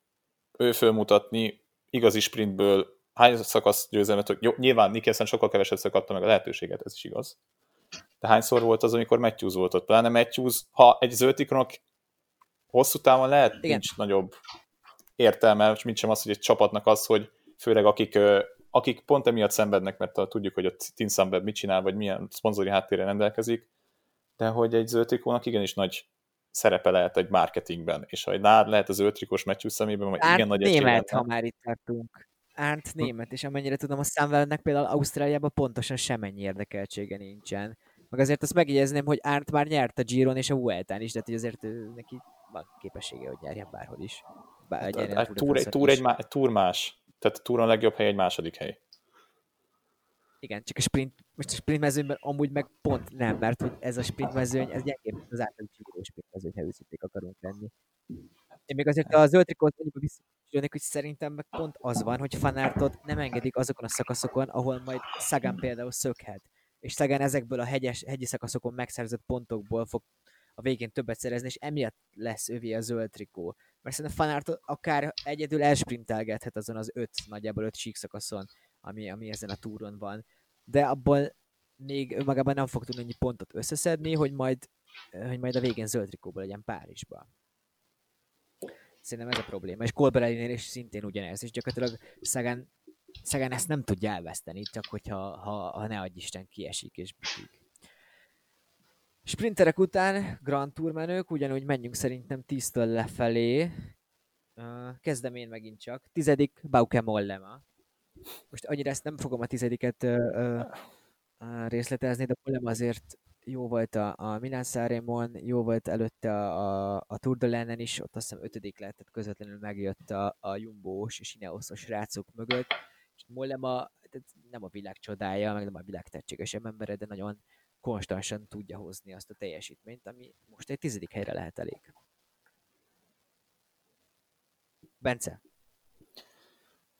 ő fölmutatni igazi sprintből, hány szakasz győzelmet, hogy jó, nyilván Niki sokkal keveset kapta meg a lehetőséget, ez is igaz. De hányszor volt az, amikor Matthews volt ott? Pláne Matthews, ha egy zöldikronok hosszú távon lehet, Igen. nincs nagyobb értelme, mint sem az, hogy egy csapatnak az, hogy főleg akik akik pont emiatt szenvednek, mert tudjuk, hogy a Team mit csinál, vagy milyen szponzori háttérre rendelkezik, de hogy egy zöldtrikónak igenis nagy szerepe lehet egy marketingben, és ha egy nád lehet az zöldtrikós Matthews szemében, vagy igen nagy német, ha már itt tartunk. Árt hm. német, és amennyire tudom, a Sunwebnek például Ausztráliában pontosan semennyi érdekeltsége nincsen. Meg azért azt megjegyezném, hogy Árt már nyert a Giron és a Vueltán is, de hogy azért neki van képessége, hogy nyerjen bárhol is. Bár, hát, egy, túr, egy, túr, egy, egy túr más. Tehát a túron legjobb hely egy második hely. Igen, csak a sprint, most a sprint mezőnyben amúgy meg pont nem, mert hogy ez a sprint mezőny, ez gyengébb, az átlag csigoló sprint mezőny, ha őszintén akarunk lenni. Én még azért a zöld trikót annyiba visszakísérnék, hogy szerintem meg pont az van, hogy fanártot nem engedik azokon a szakaszokon, ahol majd Sagan például szökhet. És Sagan ezekből a hegyes, hegyi szakaszokon megszerzett pontokból fog a végén többet szerezni, és emiatt lesz övé a zöld trikó mert szerintem Fanart akár egyedül elsprintelgethet azon az öt, nagyjából öt síkszakaszon, ami, ami ezen a túron van. De abból még önmagában nem fog tudni ennyi pontot összeszedni, hogy majd, hogy majd a végén zöld trikóból legyen Párizsba. Szerintem ez a probléma. És Colbrellinél is szintén ugyanez, és gyakorlatilag Szegán, Szegán ezt nem tudja elveszteni, csak hogyha ha, ha ne adj Isten kiesik és bukik. Sprinterek után Grand Tour menők, ugyanúgy menjünk szerintem 10-től lefelé. Kezdem én megint csak. Tizedik Bauke Mollema. Most annyira ezt nem fogom a tizediket részletezni, de Mollema azért jó volt a, a Milan Sanremon, jó volt előtte a, a, a Tour de Lennen is, ott azt hiszem ötödik lett, tehát közvetlenül megjött a, a Jumbo-os és Ineosos rácok mögött. Tehát nem a világ csodája, meg nem a világ tehetségesebb embere, de nagyon konstansan tudja hozni azt a teljesítményt, ami most egy tizedik helyre lehet elég. Bence?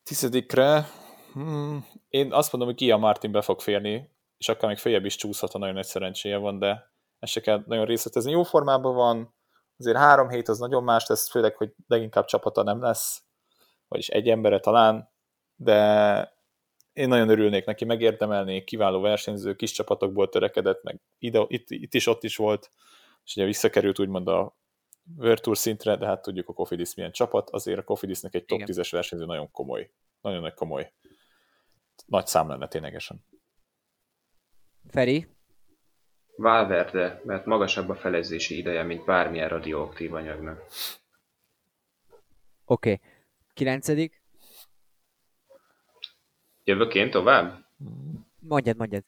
Tizedikre hmm, én azt mondom, hogy Gia Martin be fog férni, és akár még följebb is csúszhat, ha nagyon nagy szerencséje van, de ezt se kell nagyon részletezni. Jó formában van, azért három hét az nagyon más lesz, főleg, hogy leginkább csapata nem lesz, vagyis egy embere talán, de én nagyon örülnék neki, megérdemelnék, kiváló versenyző, kis csapatokból törekedett, meg ide, itt, itt is, ott is volt, és ugye visszakerült úgymond a World Tour szintre, de hát tudjuk a Cofidis milyen csapat, azért a Cofidisnek egy top 10-es versenyző nagyon komoly, nagyon nagy komoly. Nagy szám lenne ténylegesen. Feri? Valverde, mert magasabb a felezési ideje, mint bármilyen radioaktív anyagnak. Oké. Okay. Kilencedik? Jövök én tovább? Mondjad, mondjad.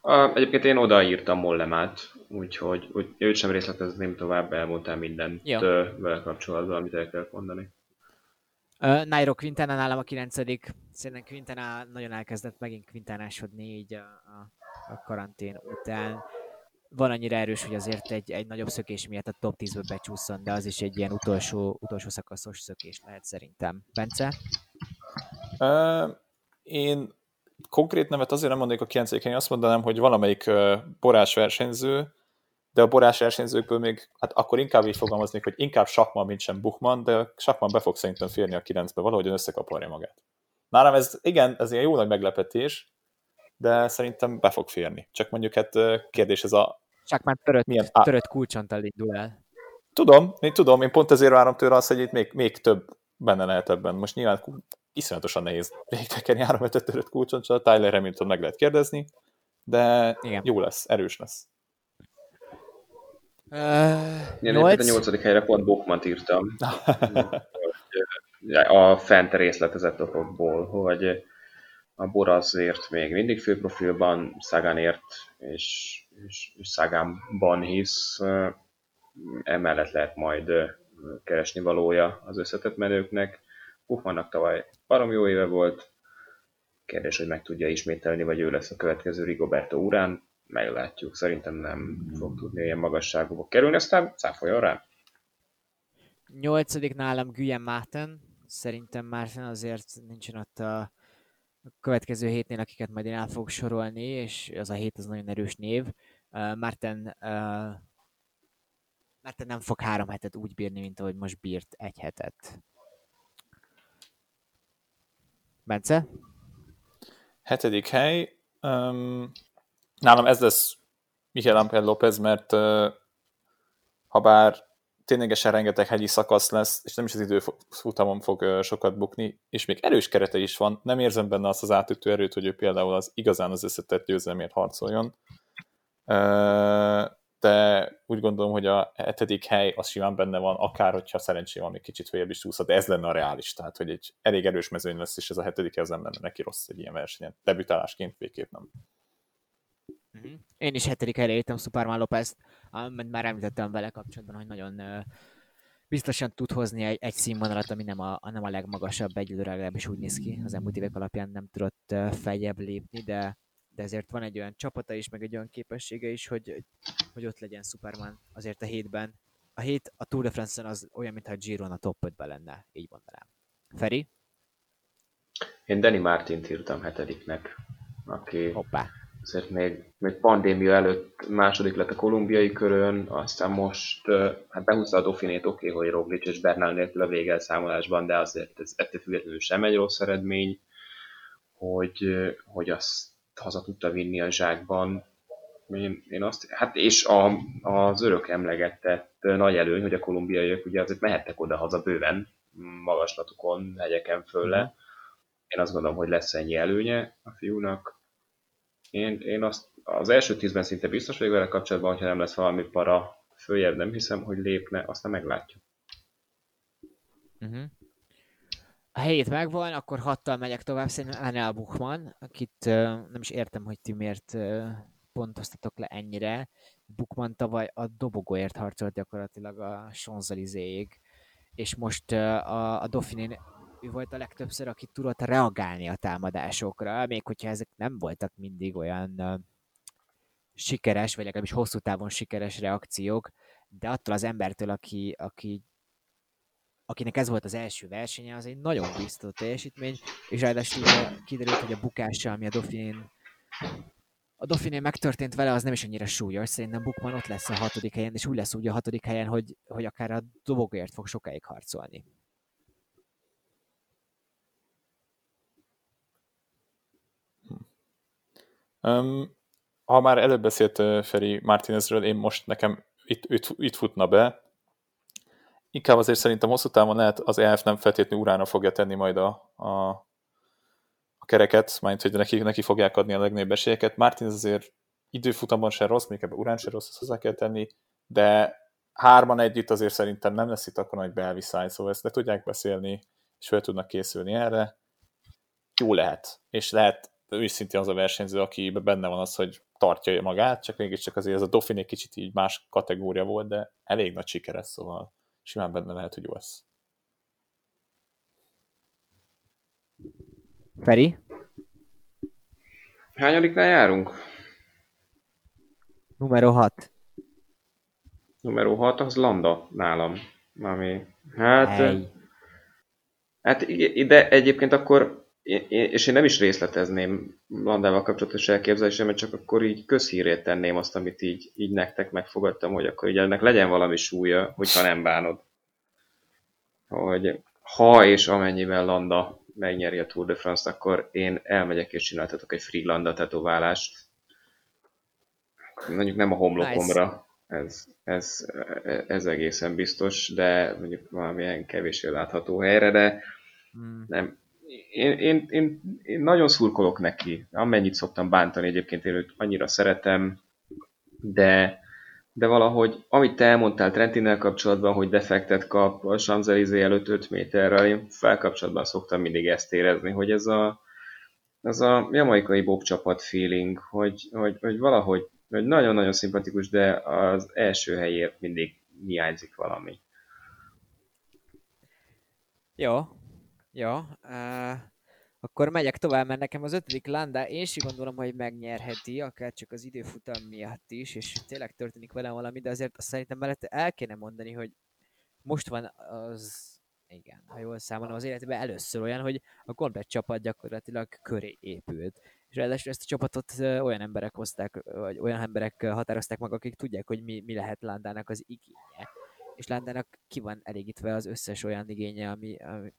A, egyébként én odaírtam Mollemát, úgyhogy úgy, őt sem részletezném tovább, elmondtál mindent ja. vele kapcsolatban, amit el kell mondani. Uh, Nairo Quintana nálam a kilencedik. Szerintem Quintana nagyon elkezdett megint Quintanásodni így a, a, a karantén után. Van annyira erős, hogy azért egy, egy nagyobb szökés miatt a top 10-ből becsúszson, de az is egy ilyen utolsó, utolsó szakaszos szökés lehet szerintem. Bence? Én konkrét nevet azért nem mondanék a 9 én azt mondanám, hogy valamelyik borás versenyző, de a borás versenyzőkből még, hát akkor inkább így fogalmaznék, hogy inkább Sakman, mint sem Buchman, de Sakman be fog szerintem férni a 9-be, valahogyan összekaparja magát. Nálam ez, igen, ez ilyen jó nagy meglepetés, de szerintem be fog férni. Csak mondjuk hát kérdés ez a... Csak már törött, milyen... törött kulcsontal indul el. Tudom, én tudom, én pont ezért várom tőle azt, hogy itt még, még több benne lehet ebben. Most nyilván iszonyatosan nehéz végtekerni 3 5 5 kulcson, csak Tyler Hamilton meg lehet kérdezni, de Igen. jó lesz, erős lesz. Uh, Én a nyolcadik helyre pont Bokmant írtam. a fent részletezett okokból, hogy a Bor azért még mindig főprofilban, Szagánért és, és, és Szagánban hisz, emellett lehet majd keresni valója az összetett menőknek Puffmannak tavaly barom jó éve volt, kérdés, hogy meg tudja ismételni, vagy ő lesz a következő Rigoberto Urán, meglátjuk. Szerintem nem fog tudni ilyen magasságokba kerülni, aztán cáfoljon rá. Nyolcadik nálam Guyen Máten. Szerintem már azért nincsen ott a következő hétnél, akiket majd én el fogok sorolni, és az a hét az nagyon erős név. Uh, Márten, Márten nem fog három hetet úgy bírni, mint ahogy most bírt egy hetet. Bence? Hetedik hely. Um, nálam ez lesz Michael Ampel López, mert uh, ha bár ténylegesen rengeteg hegyi szakasz lesz, és nem is az időfutamon fog sokat bukni, és még erős kerete is van, nem érzem benne azt az átütő erőt, hogy ő például az igazán az összetett győzelmért harcoljon. De úgy gondolom, hogy a hetedik hely az simán benne van, akár hogyha szerencsé van, még kicsit följebb is túlszhat, de ez lenne a reális, tehát hogy egy elég erős mezőny lesz, és ez a hetedik ez nem lenne neki rossz egy ilyen versenyen. Debütálásként végképp nem. Mhm. Én is hetedik helyre értem Superman Lopez-t, mert már említettem vele kapcsolatban, hogy nagyon biztosan tud hozni egy, egy színvonalat, ami nem a, nem a legmagasabb egyelőre legalábbis úgy néz ki. Az elmúlt évek alapján nem tudott feljebb lépni, de de ezért van egy olyan csapata is, meg egy olyan képessége is, hogy, hogy ott legyen Superman azért a hétben. A hét a Tour de France-en az olyan, mintha a Giron a top 5-ben lenne, így mondanám. Feri? Én Danny Martint írtam hetediknek, aki Hoppá. azért még, még pandémia előtt második lett a kolumbiai körön, aztán most hát behúzta a Dauphinét, oké, okay, hogy Roglic és Bernal nélkül a végelszámolásban, de azért ez ettől függetlenül sem egy rossz eredmény, hogy, hogy azt haza tudta vinni a zsákban. Én, én azt, hát és a, az örök emlegetett nagy előny, hogy a kolumbiaiak ugye azért mehettek oda-haza bőven, magaslatukon, hegyeken fölle. Én azt gondolom, hogy lesz ennyi előnye a fiúnak. Én, én azt az első tízben szinte biztos vagyok vele kapcsolatban, hogyha nem lesz valami para följebb, nem hiszem, hogy lépne, aztán meglátjuk. Uh-huh a helyét megvan, akkor hattal megyek tovább, szerintem Anel Buchmann, akit uh, nem is értem, hogy ti miért uh, pontoztatok le ennyire. Buchmann tavaly a dobogóért harcolt gyakorlatilag a Champs-Élysées-ig, és most uh, a, a Dauphiné ő volt a legtöbbször, aki tudott reagálni a támadásokra, még hogyha ezek nem voltak mindig olyan sikeres, vagy legalábbis hosszú távon sikeres reakciók, de attól az embertől, aki, aki akinek ez volt az első versenye, az egy nagyon biztos teljesítmény, és ráadásul kiderült, hogy a bukása, ami a Dauphinén a Dauphinén megtörtént vele, az nem is annyira súlyos, szerintem Bukman ott lesz a hatodik helyen, és úgy lesz úgy a hatodik helyen, hogy, hogy akár a dobogért fog sokáig harcolni. Um, ha már előbb beszélt Feri Martinezről, én most nekem itt, itt, itt futna be, inkább azért szerintem hosszú távon lehet az EF nem feltétlenül urána fogja tenni majd a, a, a kereket, majd hogy neki, neki fogják adni a legnagyobb esélyeket. Martin azért időfutamban se rossz, még ebben urán se rossz, ezt hozzá kell tenni, de hárman együtt azért szerintem nem lesz itt akkor nagy belviszály, szóval ezt le tudják beszélni, és fel tudnak készülni erre. Jó lehet, és lehet őszintén az a versenyző, aki benne van az, hogy tartja magát, csak mégiscsak azért ez a Dauphiné kicsit így más kategória volt, de elég nagy sikeres, szóval simán benne lehet, hogy jó lesz. Feri? Hányadiknál járunk? Numero 6. Numero 6 az Landa nálam. Ami, hát... Hey. Hát ide egyébként akkor és én nem is részletezném Landával kapcsolatos elképzelésemet, csak akkor így közhírét tenném azt, amit így, így nektek megfogadtam, hogy akkor így ennek legyen valami súlya, hogyha nem bánod. Hogy ha és amennyiben Landa megnyeri a Tour de France, akkor én elmegyek és csináltatok egy free Landa tetoválást. Mondjuk nem a homlokomra, nice. ez, ez, ez egészen biztos, de mondjuk valamilyen kevésbé látható helyre, de hmm. nem, én, én, én, én nagyon szurkolok neki, amennyit szoktam bántani egyébként, én őt annyira szeretem, de, de valahogy, amit te elmondtál Trentinnel kapcsolatban, hogy defektet kap a champs előtt 5 méterrel, én felkapcsolatban szoktam mindig ezt érezni, hogy ez a, az a jamaikai Bob csapat feeling, hogy, hogy, hogy valahogy hogy nagyon-nagyon szimpatikus, de az első helyért mindig hiányzik valami. Jó, Jó, uh, akkor megyek tovább, mert nekem az ötödik Landa, én is gondolom, hogy megnyerheti, akár csak az időfutam miatt is, és tényleg történik velem valami, de azért azt szerintem mellett el kéne mondani, hogy most van az, igen, ha jól számolom, az életében először olyan, hogy a komplet csapat gyakorlatilag köré épült. És ráadásul ezt a csapatot olyan emberek hozták, vagy olyan emberek határozták meg, akik tudják, hogy mi, mi lehet Landának az igénye. És Landának ki van elégítve az összes olyan igénye, ami, ami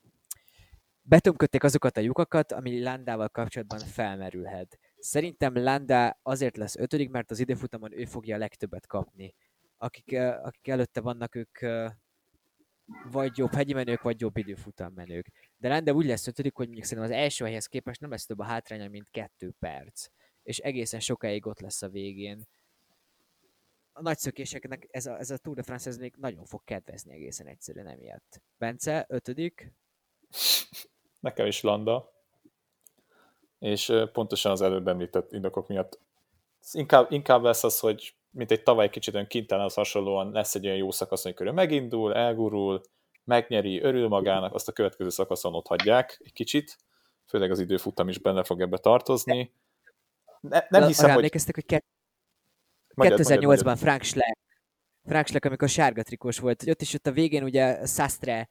betömködték azokat a lyukakat, ami Landával kapcsolatban felmerülhet. Szerintem Landa azért lesz ötödik, mert az időfutamon ő fogja a legtöbbet kapni. Akik, akik előtte vannak, ők vagy jobb hegyi menők, vagy jobb időfutam menők. De Landa úgy lesz ötödik, hogy mondjuk szerintem az első helyhez képest nem lesz több a hátránya, mint kettő perc. És egészen sokáig ott lesz a végén. A nagy szökéseknek ez a, ez a Tour de France ez még nagyon fog kedvezni egészen egyszerűen emiatt. Bence, ötödik. Nekem is Landa. És pontosan az előbb említett indokok miatt inkább, inkább lesz az, hogy mint egy tavaly kicsit olyan kintelen az hasonlóan lesz egy olyan jó szakasz, amikor ő megindul, elgurul, megnyeri, örül magának, azt a következő szakaszon ott hagyják egy kicsit, főleg az időfutam is benne fog ebbe tartozni. Ne, nem hiszem, hogy... emlékeztek, hogy 2008-ban Frank Schleck, Frank Schleck, amikor sárga trikós volt, hogy ott is ott a végén ugye Sastre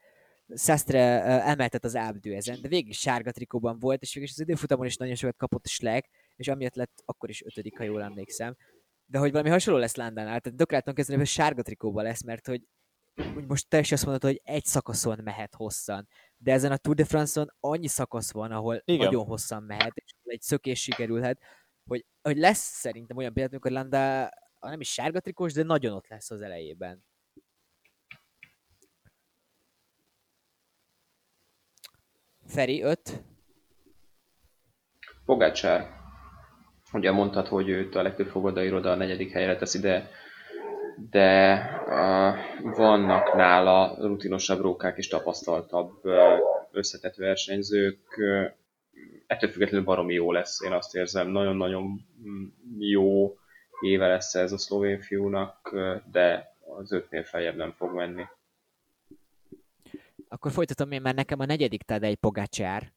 Sastre emeltet az ábdő ezen, de végig sárga trikóban volt, és végig az időfutamon is nagyon sokat kapott Schleck, és amiatt lett akkor is ötödik, ha jól emlékszem. De hogy valami hasonló lesz Landánál, tehát Dökráton kezdeni, hogy sárga trikóban lesz, mert hogy úgy most te is azt mondod, hogy egy szakaszon mehet hosszan. De ezen a Tour de France-on annyi szakasz van, ahol Igen. nagyon hosszan mehet, és egy szökés sikerülhet, hogy, hogy lesz szerintem olyan például, amikor Landa nem is sárga trikós, de nagyon ott lesz az elejében. Feri, 5. Pogácsár. Ugye mondtad, hogy őt a legtöbb fogadairoda a negyedik helyre teszi, de, de uh, vannak nála rutinosabb rókák és tapasztaltabb összetett versenyzők. Ettől függetlenül baromi jó lesz, én azt érzem. Nagyon-nagyon jó éve lesz ez a szlovén fiúnak, de az ötnél feljebb nem fog menni. Akkor folytatom én, mert nekem a negyedik Tadej Pogácsár.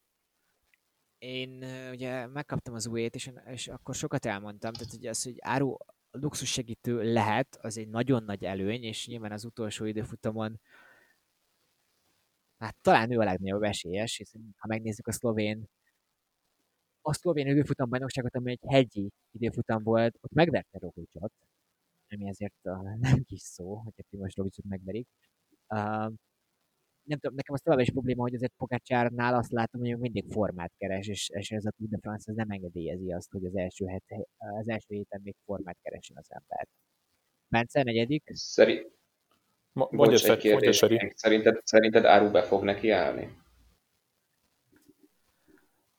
Én ugye megkaptam az újét, és, és akkor sokat elmondtam, tehát ugye az, hogy áru luxus segítő lehet, az egy nagyon nagy előny, és nyilván az utolsó időfutamon hát talán ő a legnagyobb esélyes, hiszen ha megnézzük a szlovén a szlovén időfutam bajnokságot, ami egy hegyi időfutam volt, ott megverte Roglicsot, ami ezért nem kis szó, hogyha Primoz Roglicsot megverik. Uh, nem tudom, nekem az továbbá is probléma, hogy azért Pogacsárnál azt látom, hogy mindig formát keres, és, és ez a Tour de France nem engedélyezi azt, hogy az első, het, az első héten még formát keresen az ember. Bence, negyedik? Szerint... Mondja, egy kérdés, szerinted, szerinted Áru be fog neki állni?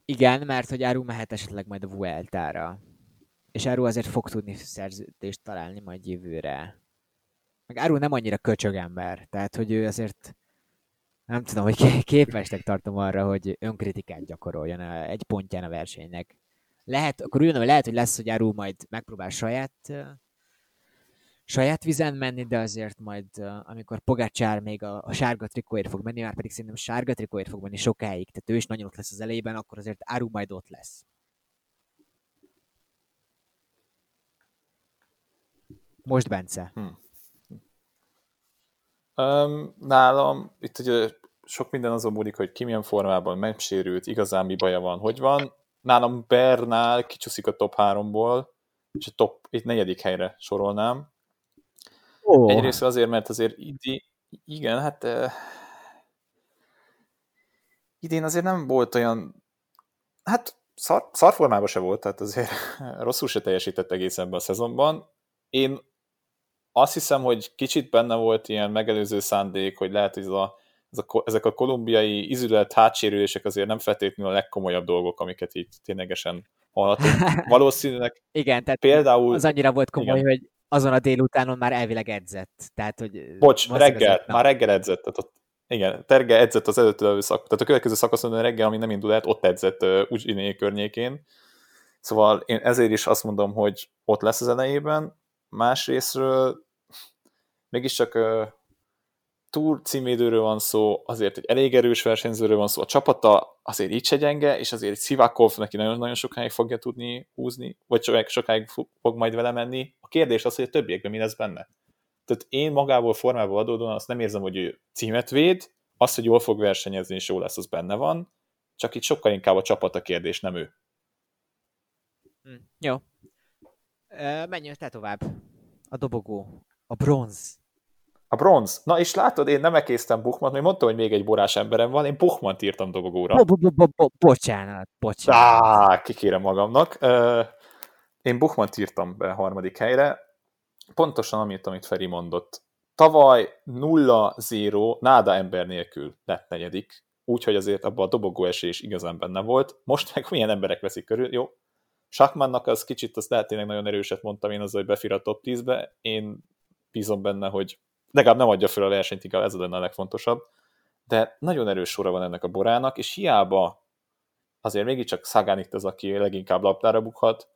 Igen, mert hogy Áru mehet esetleg majd a Vueltára. És Áru azért fog tudni szerződést találni majd jövőre. Meg Áru nem annyira köcsögember, tehát hogy ő azért nem tudom, hogy képesnek tartom arra, hogy önkritikát gyakoroljon egy pontján a versenynek. Lehet, akkor úgy hogy lehet, hogy lesz, hogy Áru majd megpróbál saját saját vizen menni, de azért majd, amikor Pogácsár még a, a sárga trikóért fog menni, már pedig szerintem sárga trikóért fog menni sokáig, tehát ő is nagyon ott lesz az elejében, akkor azért Áru majd ott lesz. Most Bence. Hmm. Um, nálam itt ugye sok minden azon múlik, hogy ki milyen formában megsérült, igazán mi baja van, hogy van. Nálam Bernál kicsúszik a top 3-ból, és a top, itt negyedik helyre sorolnám. Oh. Egyrészt azért, mert azért idi, igen, hát uh, idén azért nem volt olyan, hát szar, szarformában se volt, tehát azért rosszul se teljesített egész ebben a szezonban. Én azt hiszem, hogy kicsit benne volt ilyen megelőző szándék, hogy lehet, hogy ez a, ez a, ezek a kolumbiai izület hátsérülések azért nem feltétlenül a legkomolyabb dolgok, amiket itt ténylegesen hallhatunk. Valószínűleg Igen, tehát például... az annyira volt komoly, igen. hogy azon a délutánon már elvileg edzett. Tehát, hogy Bocs, reggel, már reggel edzett. Tehát ott, igen, Terge edzett az előtt szak, tehát a következő szakaszon reggel, ami nem indul el, ott edzett uh, Ugyiné környékén. Szóval én ezért is azt mondom, hogy ott lesz az elejében. Másrésztről mégiscsak Tour címédőről van szó, azért egy elég erős versenyzőről van szó, a csapata azért így se gyenge, és azért Szivakov neki nagyon-nagyon sokáig fogja tudni húzni, vagy sokáig fog majd vele menni. A kérdés az, hogy a többiekben mi lesz benne. Tehát én magából formából adódóan azt nem érzem, hogy ő címet véd, az, hogy jól fog versenyezni és jó lesz, az benne van, csak itt sokkal inkább a csapat a kérdés, nem ő. Hm, jó. Menjünk te tovább. A dobogó. A bronz. A bronz. Na és látod, én nem ekésztem Buchmant, mert mondtam, hogy még egy borás emberem van, én Buchmant írtam dobogóra. Bocsánat, bocsánat. Á, kikérem magamnak. Én Buchmant írtam be a harmadik helyre. Pontosan amit, amit Feri mondott. Tavaly 0-0 náda ember nélkül lett negyedik, úgyhogy azért abban a dobogó esés igazán benne volt. Most meg milyen emberek veszik körül, jó? Sakmannak az kicsit, azt lehet tényleg nagyon erőset mondtam én az, hogy befér a top 10-be. Én bízom benne, hogy legalább nem adja fel a versenyt, inkább ez lenne a legfontosabb. De nagyon erős sora van ennek a borának, és hiába azért mégiscsak Szagán itt az, aki leginkább labdára bukhat.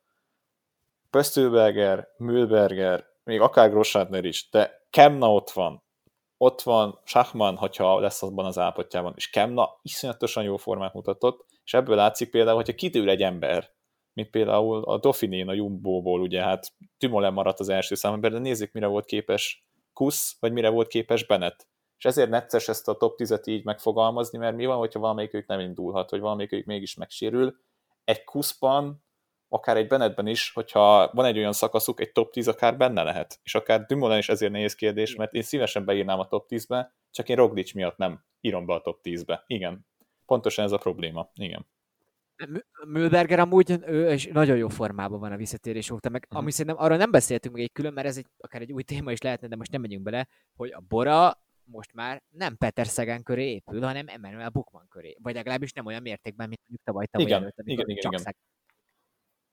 Pösztőberger, Mühlberger, még akár Grossátner is, de Kemna ott van, ott van Schachman, hogyha lesz abban az állapotjában, és Kemna iszonyatosan jó formát mutatott, és ebből látszik például, hogyha kitűr egy ember, mint például a Dauphinén, a Jumbo-ból, ugye hát Tümolen maradt az első számember, de nézzük, mire volt képes Kusz, vagy mire volt képes Bennett. És ezért necces ezt a top 10-et így megfogalmazni, mert mi van, hogyha valamelyikük nem indulhat, vagy valamelyikük mégis megsérül. Egy Kuszban, akár egy Bennettben is, hogyha van egy olyan szakaszuk, egy top 10 akár benne lehet. És akár Dumoulin is ezért nehéz kérdés, mert én szívesen beírnám a top 10-be, csak én Roglic miatt nem írom be a top 10-be. Igen. Pontosan ez a probléma. Igen. Mühlberger amúgy ő és nagyon jó formában van a visszatérés óta, meg uh-huh. ami szerintem arra nem beszéltünk még egy külön, mert ez egy, akár egy új téma is lehetne, de most nem megyünk bele, hogy a Bora most már nem Peter Szegen köré épül, hanem Emmanuel Bukman köré. Vagy legalábbis nem olyan mértékben, mint mondjuk tavaly tavaly igen, előtt, igen, igen, igen.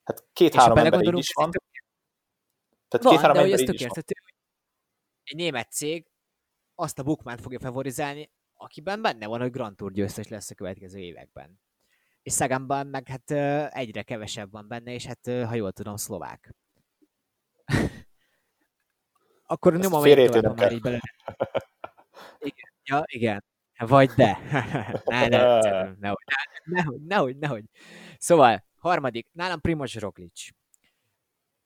Hát két-három ember így is van. Tehát két-három ember így is van. Egy német cég azt a Bukmán fogja favorizálni, akiben benne van, hogy Grand Tour győztes lesz a következő években és Szagamban meg hát egyre kevesebb van benne, és hát ha jól tudom, szlovák. Akkor nem a tovább, már így bele. Igen, ja, igen. Vagy de. ne, ne, nehogy, nehogy, nehogy, nehogy. Szóval, harmadik, nálam Primoz Roglic.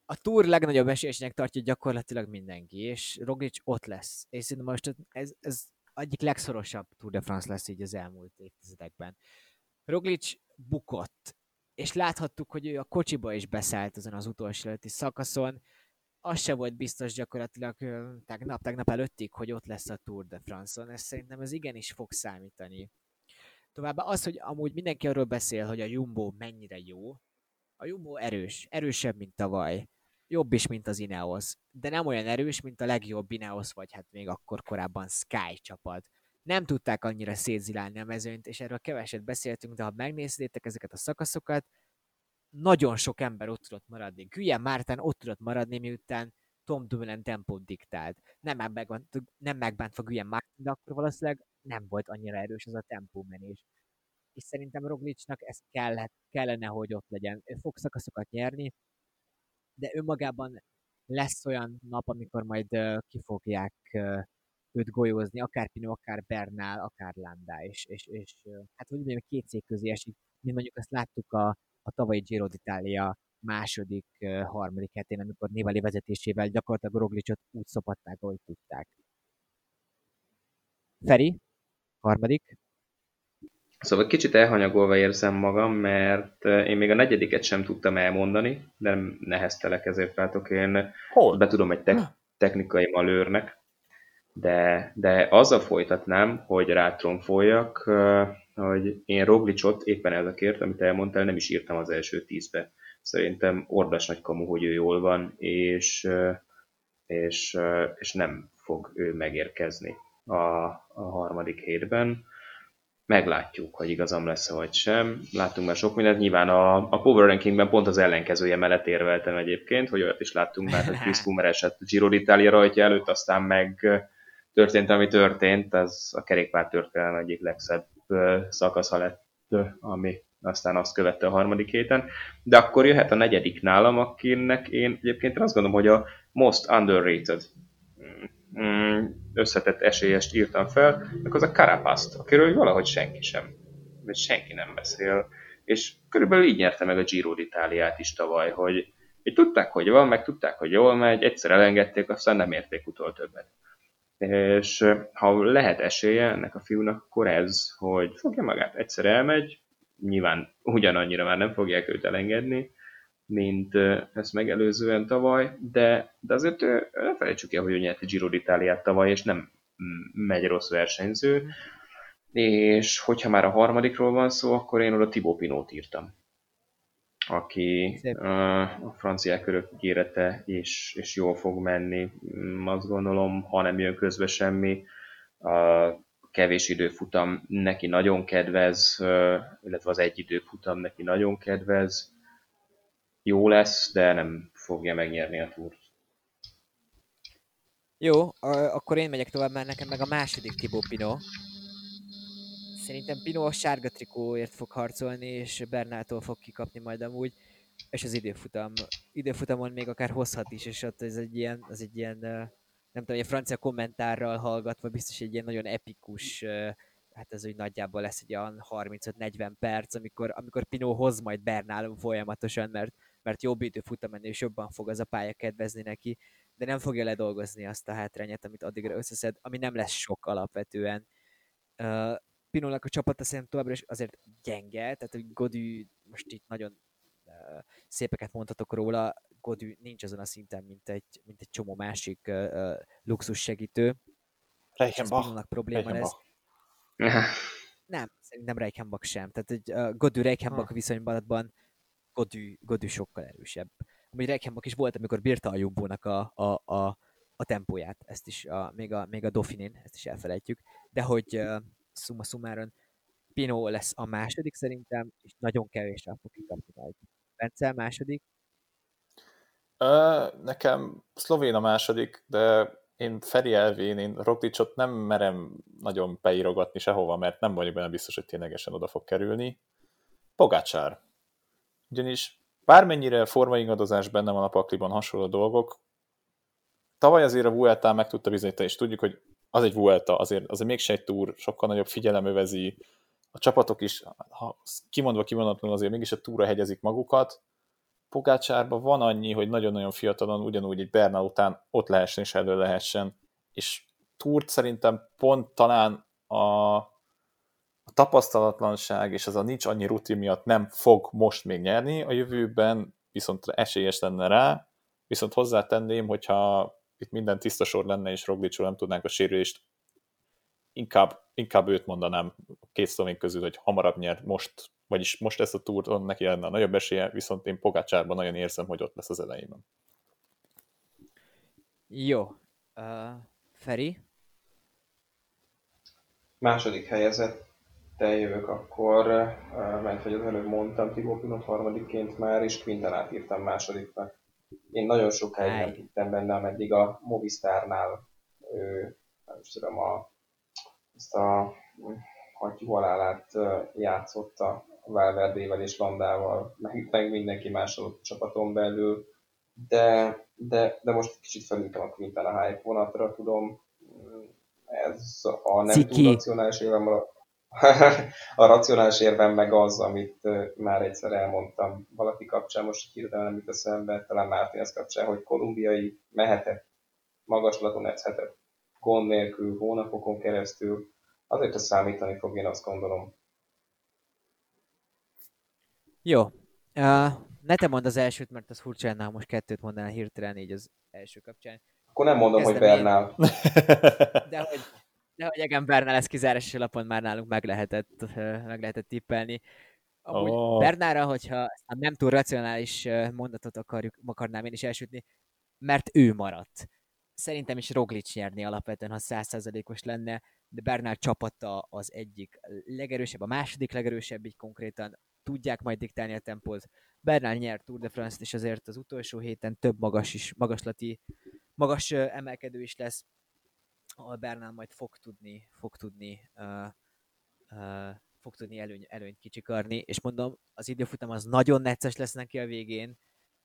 A túr legnagyobb esélyesnek tartja gyakorlatilag mindenki, és Roglic ott lesz. És szerintem most ez, ez egyik legszorosabb Tour de France lesz így az elmúlt évtizedekben. Roglic bukott, és láthattuk, hogy ő a kocsiba is beszállt azon az utolsó előtti szakaszon, az se volt biztos gyakorlatilag tegnap, tegnap előttig, hogy ott lesz a Tour de France-on, ez szerintem ez igenis fog számítani. Továbbá az, hogy amúgy mindenki arról beszél, hogy a Jumbo mennyire jó, a Jumbo erős, erősebb, mint tavaly, jobb is, mint az Ineos, de nem olyan erős, mint a legjobb Ineos, vagy hát még akkor korábban Sky csapat nem tudták annyira szétzilálni a mezőnyt, és erről keveset beszéltünk, de ha megnézzétek ezeket a szakaszokat, nagyon sok ember ott tudott maradni. Güyen Márten ott tudott maradni, miután Tom Dumoulin tempót diktált. Nem, megbánt, nem megbántva Güyen Márten, de akkor valószínűleg nem volt annyira erős az a tempómenés. És szerintem Roglicnak ez kellett, kellene, hogy ott legyen. Ő fog szakaszokat nyerni, de önmagában lesz olyan nap, amikor majd uh, ki fogják uh, őt golyózni, akár Pino, akár Bernál, akár Landa, és, és, és hát hogy mondjam, két cég közé esik, mint mondjuk azt láttuk a, a tavalyi Giro d'Italia második, harmadik hetén, amikor Nivali vezetésével gyakorlatilag Roglicot úgy szopatták, ahogy tudták. Feri, harmadik. Szóval kicsit elhanyagolva érzem magam, mert én még a negyediket sem tudtam elmondani, de nem neheztelek ezért látok. Én Hol? be tudom egy te- technikai malőrnek, de, de azzal folytatnám, hogy rátromfoljak, hogy én Roglicot éppen ezekért, amit elmondtál, nem is írtam az első tízbe. Szerintem ordas nagy kamu, hogy ő jól van, és, és, és nem fog ő megérkezni a, a harmadik hétben. Meglátjuk, hogy igazam lesz vagy sem. Láttunk már sok mindent. Nyilván a, a Power Rankingben pont az ellenkezője mellett érveltem egyébként, hogy olyat is láttunk már, hogy Chris Flumer esett Giro d'Italia rajtja előtt, aztán meg történt, ami történt, az a kerékpár történelem egyik legszebb szakasza lett, ami aztán azt követte a harmadik héten. De akkor jöhet a negyedik nálam, akinek én egyébként azt gondolom, hogy a most underrated. Mm, összetett esélyest írtam fel, meg az a Carapaszt, akiről valahogy senki sem, vagy senki nem beszél. És körülbelül így nyerte meg a Giro d'Italiát is tavaly, hogy, hogy tudták, hogy van, meg tudták, hogy jól megy, egyszer elengedték, aztán nem érték utol többet. És ha lehet esélye ennek a fiúnak, akkor ez, hogy fogja magát, egyszer elmegy, nyilván ugyanannyira már nem fogják őt elengedni, mint ezt megelőzően tavaly, de, de azért ne felejtsük el, hogy ő nyert a Giro d'Italiát tavaly, és nem megy rossz versenyző, és hogyha már a harmadikról van szó, akkor én oda Thibaut Pinot írtam aki a franciák örök ígérete, és, és jól fog menni. Mm, azt gondolom, ha nem jön közbe semmi, a kevés időfutam neki nagyon kedvez, illetve az egy időfutam neki nagyon kedvez. Jó lesz, de nem fogja megnyerni a túrt. Jó, akkor én megyek tovább, mert nekem meg a második Thibaut Pinot. Szerintem Pino a sárga trikóért fog harcolni, és Bernától fog kikapni majd amúgy, és az időfutam, időfutamon még akár hozhat is, és ott ez egy ilyen, az egy ilyen, nem tudom, egy francia kommentárral hallgatva biztos egy ilyen nagyon epikus, hát ez úgy nagyjából lesz egy olyan 35-40 perc, amikor, amikor Pino hoz majd Bernálon folyamatosan, mert, mert jobb időfutam menni, és jobban fog az a pálya kedvezni neki, de nem fogja ledolgozni azt a hátrányát, amit addigra összeszed, ami nem lesz sok alapvetően. Pinónak a csapata szerintem továbbra is azért gyenge, tehát hogy Godű most itt nagyon uh, szépeket mondhatok róla, Godű nincs azon a szinten, mint egy, mint egy csomó másik uh, luxus segítő. Reichenbach. Pinónak probléma lesz. Nem, szerintem Reichenbach sem. Tehát egy uh, Godű Reichenbach viszonyban Godű, Godű sokkal erősebb. Amúgy Reichenbach is volt, amikor bírta a Jumbo-nak a, a, a, a tempóját, ezt is, a, még, a, még a Dauphinén, ezt is elfelejtjük, de hogy uh, szuma szumáron Pino lesz a második szerintem, és nagyon kevésre fog kikapni majd. Bence második? Ö, nekem szlovén a második, de én Feri elvén, én Roglicsot nem merem nagyon beírogatni sehova, mert nem vagyok benne biztos, hogy ténylegesen oda fog kerülni. Pogácsár. Ugyanis bármennyire formaingadozás benne van a pakliban hasonló dolgok, tavaly azért a Vuelta meg tudta bizonyítani, és tudjuk, hogy az egy Vuelta, azért, azért mégse egy túr, sokkal nagyobb figyelem övezi, a csapatok is, ha kimondva kimondatlanul azért mégis a túra hegyezik magukat, Pogácsárban van annyi, hogy nagyon-nagyon fiatalon ugyanúgy egy Bernal után ott lehessen és elő lehessen, és túrt szerintem pont talán a, a tapasztalatlanság és az a nincs annyi rutin miatt nem fog most még nyerni, a jövőben viszont esélyes lenne rá, viszont hozzátenném, hogyha itt minden tiszta sor lenne, és Roglicsról nem tudnánk a sérülést, inkább, inkább őt mondanám a két szlovén közül, hogy hamarabb nyer most, vagyis most ezt a túrt, neki lenne a nagyobb esélye, viszont én Pogácsárban nagyon érzem, hogy ott lesz az elejében. Jó. Uh, Feri? Második helyezett te jövök akkor, uh, mert hogy az előbb mondtam, Tibó Pinot harmadikként már, és Quintanát írtam másodiknak. Én nagyon sokáig nem hittem benne, ameddig a Movistárnál ő, nem is tudom, a, ezt a hattyúhalálát játszotta Valverdével és Landával, meg, meg mindenki más a csapaton belül, de, de, de most kicsit felültem a Quintana hype vonatra, tudom, ez a nem Ciki. túl racionális a racionális érvem meg az, amit már egyszer elmondtam valaki kapcsán, most hirtelen nem jut eszembe, talán Mártinez kapcsán, hogy kolumbiai mehetett, magaslaton edzhetett, gond nélkül, hónapokon keresztül, azért ez számítani fog, én azt gondolom. Jó. Uh, ne te mondd az elsőt, mert az furcsa lenne, most kettőt mondanál hirtelen így az első kapcsán. Akkor nem mondom, Kezdem hogy Bernál. De hogy de hogy igen, Bernál lesz kizárási lapon már nálunk meg lehetett, meg lehetett tippelni. Amúgy oh. Bernára, hogyha a nem túl racionális mondatot akarjuk, akarnám én is elsütni, mert ő maradt. Szerintem is Roglic nyerni alapvetően, ha százszázalékos lenne, de Bernál csapata az egyik legerősebb, a második legerősebb, így konkrétan tudják majd diktálni a tempót. Bernál nyert Tour de France-t, és azért az utolsó héten több magas is, magaslati, magas emelkedő is lesz ahol Bernál majd fog tudni, fog tudni, uh, uh, fog tudni előny, előnyt kicsikarni, és mondom, az időfutam az nagyon necces lesz neki a végén,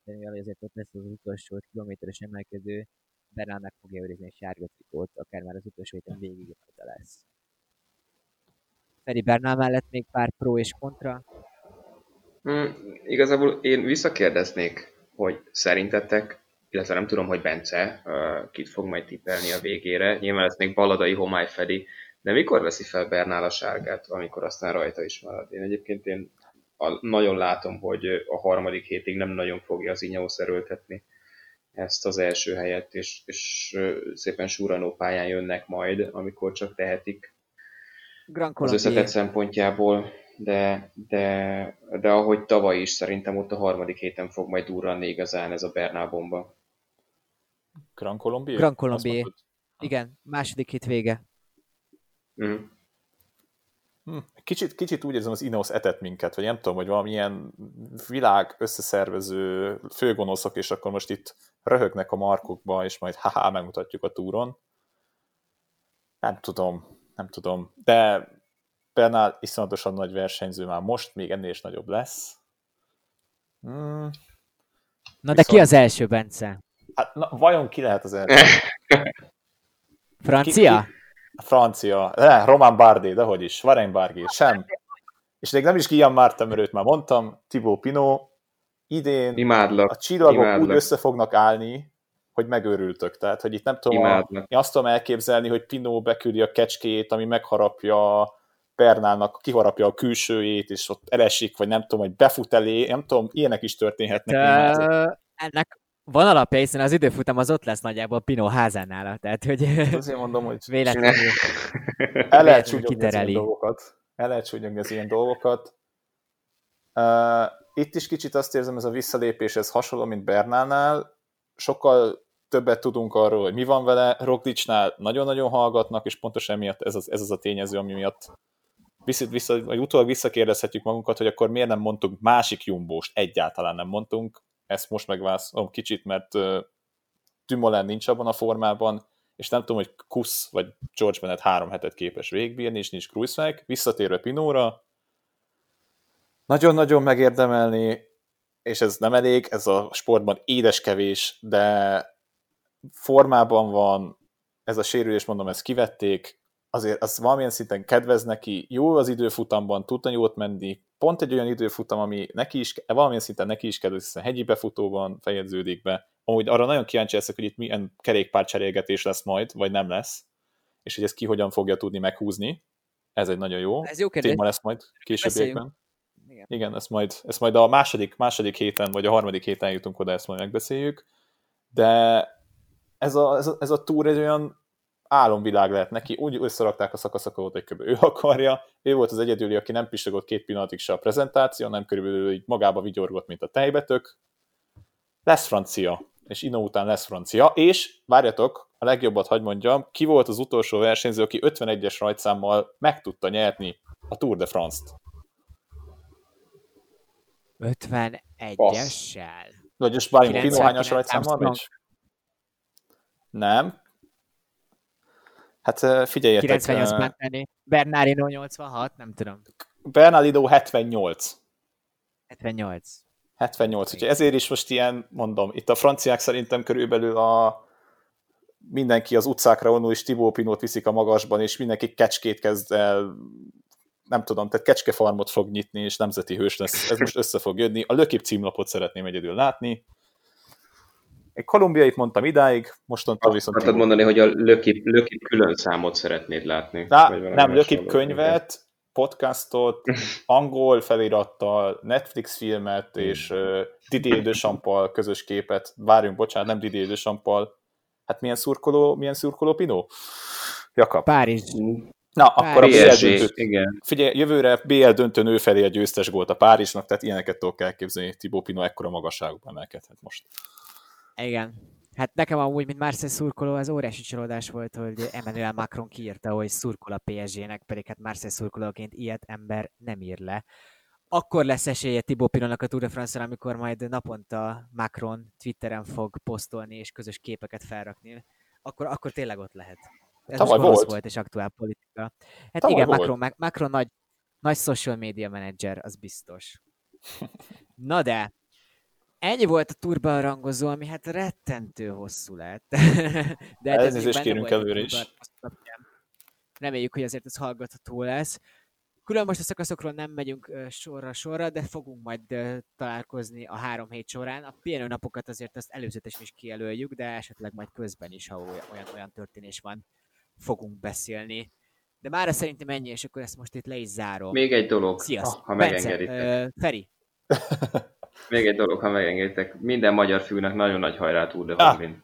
de mivel azért ott lesz az utolsó kilométeres emelkedő, Bernal meg fogja őrizni egy sárga trikót, akár már az utolsó héten végig rajta lesz. Feri Bernal mellett még pár pro és kontra. Hmm, igazából én visszakérdeznék, hogy szerintetek, illetve nem tudom, hogy Bence uh, kit fog majd tippelni a végére. Nyilván ez még baladai homály fedi, de mikor veszi fel Bernál a sárgát, amikor aztán rajta is marad? Én egyébként én a, nagyon látom, hogy a harmadik hétig nem nagyon fogja az Ineos erőltetni ezt az első helyet, és, és szépen súranó pályán jönnek majd, amikor csak tehetik Grand az összetett szempontjából, de, de, de ahogy tavaly is szerintem ott a harmadik héten fog majd durranni igazán ez a Bernál bomba. Grand Colombier? Grand Colombier. Igen, második hét vége. Mm. Hm. Kicsit, kicsit úgy érzem, az Ineos etett minket, vagy nem tudom, hogy valamilyen világ összeszervező főgonoszok, és akkor most itt röhögnek a markukba, és majd haha, megmutatjuk a túron. Nem tudom, nem tudom. De Bernál iszonyatosan nagy versenyző már most, még ennél is nagyobb lesz. Hmm. Na de ki az első, Bence? Hát, na, vajon ki lehet az első? Francia? Ki, ki? Francia. Ne, Roman Bardet, de hogy is. Varenne Barguil, sem. És még nem is Guillaume Martin, mert őt már mondtam, Thibaut Pinot, idén Imádlak. a csillagok Imádlak. úgy össze fognak állni, hogy megőrültök. Tehát, hogy itt nem tudom, a, én azt tudom elképzelni, hogy Pinot beküldi a kecskét, ami megharapja Bernálnak, kiharapja a külsőjét, és ott elesik, vagy nem tudom, hogy befut elé, nem tudom, ilyenek is történhetnek. De, ennek van alapja, hiszen az időfutam az ott lesz nagyjából Pino házánál, tehát hogy azért mondom, hogy véletlenül el lehet csúnyogni az ilyen dolgokat. El lehet csúnyogni az ilyen dolgokat. Uh, itt is kicsit azt érzem, ez a visszalépés, ez hasonló, mint Bernánál. Sokkal többet tudunk arról, hogy mi van vele. Roglicsnál nagyon-nagyon hallgatnak, és pontosan emiatt ez az, ez az a tényező, ami miatt vissza, vissza, vagy utólag visszakérdezhetjük magunkat, hogy akkor miért nem mondtunk másik jumbóst, egyáltalán nem mondtunk ezt most megválaszolom kicsit, mert Dumoulin nincs abban a formában, és nem tudom, hogy Kusz vagy George Bennett három hetet képes végbírni, és nincs Kruiswijk. Visszatérve Pinóra, nagyon-nagyon megérdemelni, és ez nem elég, ez a sportban édes kevés, de formában van, ez a sérülés, mondom, ezt kivették, azért az valamilyen szinten kedvez neki, jó az időfutamban, tudna jót menni, pont egy olyan időfutam, ami neki is, valamilyen szinten neki is kedvez, hiszen hegyi befutóban fejeződik be. Amúgy arra nagyon kíváncsi leszek, hogy itt milyen kerékpárcserélgetés lesz majd, vagy nem lesz, és hogy ezt ki hogyan fogja tudni meghúzni. Ez egy nagyon jó, Ez jó téma lesz majd későbbiekben. Igen. Igen, ezt majd, ezt majd a második, második héten, vagy a harmadik héten jutunk oda, ezt majd megbeszéljük. De ez a, ez a, ez a túr egy olyan álomvilág lehet neki, úgy összerakták a szakaszokat, hogy kb. ő akarja, ő volt az egyedüli, aki nem pisagott két pillanatig se a prezentáció, nem körülbelül így magába vigyorgott, mint a tejbetök. Lesz francia, és Ino után lesz francia, és várjatok, a legjobbat hagy mondjam, ki volt az utolsó versenyző, aki 51-es rajtszámmal meg tudta nyerni a Tour de France-t? 51-essel? Vagyis várjunk, Pino hányas rajtszámmal Nem, Hát figyeljetek. 98 uh, menteni. Bernardino 86, nem tudom. Bernardino 78. 78. 78, úgyhogy ezért is most ilyen, mondom, itt a franciák szerintem körülbelül a mindenki az utcákra vonul, és Tibó Pinót viszik a magasban, és mindenki kecskét kezd el, nem tudom, tehát kecskefarmot fog nyitni, és nemzeti hős lesz. Ez most össze fog jönni. A Lökip címlapot szeretném egyedül látni. Egy kolumbiait mondtam idáig, mostantól viszont... Akartad mondani, hogy a Lökip, Lökip külön számot szeretnéd látni? Na, nem, Lökip könyvet, podcastot, angol felirattal, Netflix filmet hmm. és uh, Didier Dechampal közös képet. Várjunk, bocsánat, nem Didier Dechampal. Hát milyen szurkoló, milyen szurkoló Pino? Jakab. Párizs. Na, akkor a BL döntő, igen. Figyelj, jövőre BL döntőn ő felé a győztes gólt a Párizsnak, tehát ilyeneket tudok elképzelni, Tibó Pino ekkora magasságban emelkedhet most. Igen. Hát nekem amúgy, mint Marcel szurkoló, az óriási csalódás volt, hogy Emmanuel Macron kiírta, hogy szurkol a PSG-nek, pedig hát Marcel szurkolóként ilyet ember nem ír le. Akkor lesz esélye Thibaut Pinonnak a Tour de france amikor majd naponta Macron Twitteren fog posztolni és közös képeket felrakni. Akkor, akkor tényleg ott lehet. Ez Tavaly volt. volt és aktuál politika. Hát Tavaly igen, volt. Macron, Macron nagy, nagy social media manager, az biztos. Na de, Ennyi volt a turba rangozó, ami hát rettentő hosszú lett. De hát Elnézést kérünk előre is. Reméljük, hogy azért ez hallgatható lesz. Külön most a szakaszokról nem megyünk sorra-sorra, de fogunk majd találkozni a három hét során. A pihenő napokat azért azt előzetesen is kijelöljük, de esetleg majd közben is, ha olyan-olyan történés van, fogunk beszélni. De már szerintem ennyi, és akkor ezt most itt le is zárom. Még egy dolog, Sziasztok. ha megengeditek. Feri. Még egy dolog, ha megengeditek. Minden magyar fiúnak nagyon nagy hajrá Tour de ah. Igen,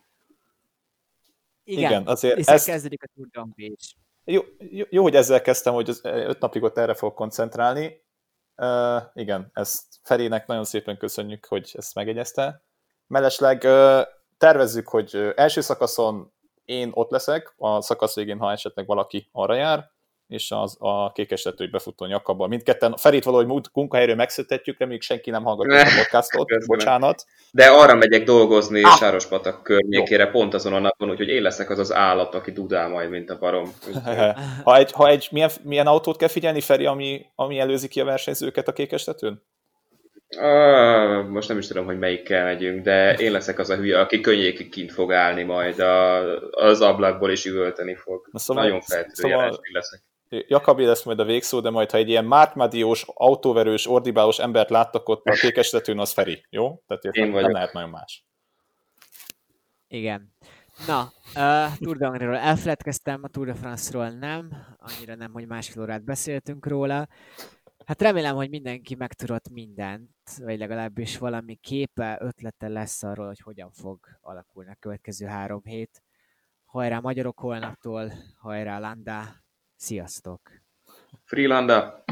Igen, azért ezt... kezdődik a Tour de is. Jó, jó, jó, hogy ezzel kezdtem, hogy az öt napig ott erre fog koncentrálni. Uh, igen, ezt Ferének nagyon szépen köszönjük, hogy ezt megegyezte. Mellesleg uh, tervezzük, hogy első szakaszon én ott leszek, a szakasz végén, ha esetleg valaki arra jár, és az, a kékestetői befutó nyakabban. Mindketten Ferit valahogy munkahelyről megszüntetjük, reméljük senki nem hallgatja a podcastot, Köszönöm. bocsánat. De arra megyek dolgozni ah. Sárospatak környékére, Jó. pont azon a napon, úgyhogy én leszek az az állat, aki dudál majd, mint a barom. ha egy, ha egy milyen, milyen autót kell figyelni, Feri, ami, ami előzi ki a versenyzőket a kékestetőn? Uh, most nem is tudom, hogy melyikkel megyünk, de én leszek az a hülye, aki könnyékig kint fog állni majd a, az ablakból is üvölteni fog. Na szóval, Nagyon feltűnő szóval, leszek. Jakabi lesz majd a végszó, de majd ha egy ilyen mártmadiós, autóverős, ordibálós embert láttak ott a kékestetőn, az Feri, jó? Tehát Én nem lehet nagyon más. Igen. Na, uh, Tour de Angriról elfeledkeztem, a Tour de France-ról nem, annyira nem, hogy másfél órát beszéltünk róla. Hát remélem, hogy mindenki megtudott mindent, vagy legalábbis valami képe, ötlete lesz arról, hogy hogyan fog alakulni a következő három hét. Hajrá magyarok holnaptól, hajrá Landa, Sziasztok! Freelanda!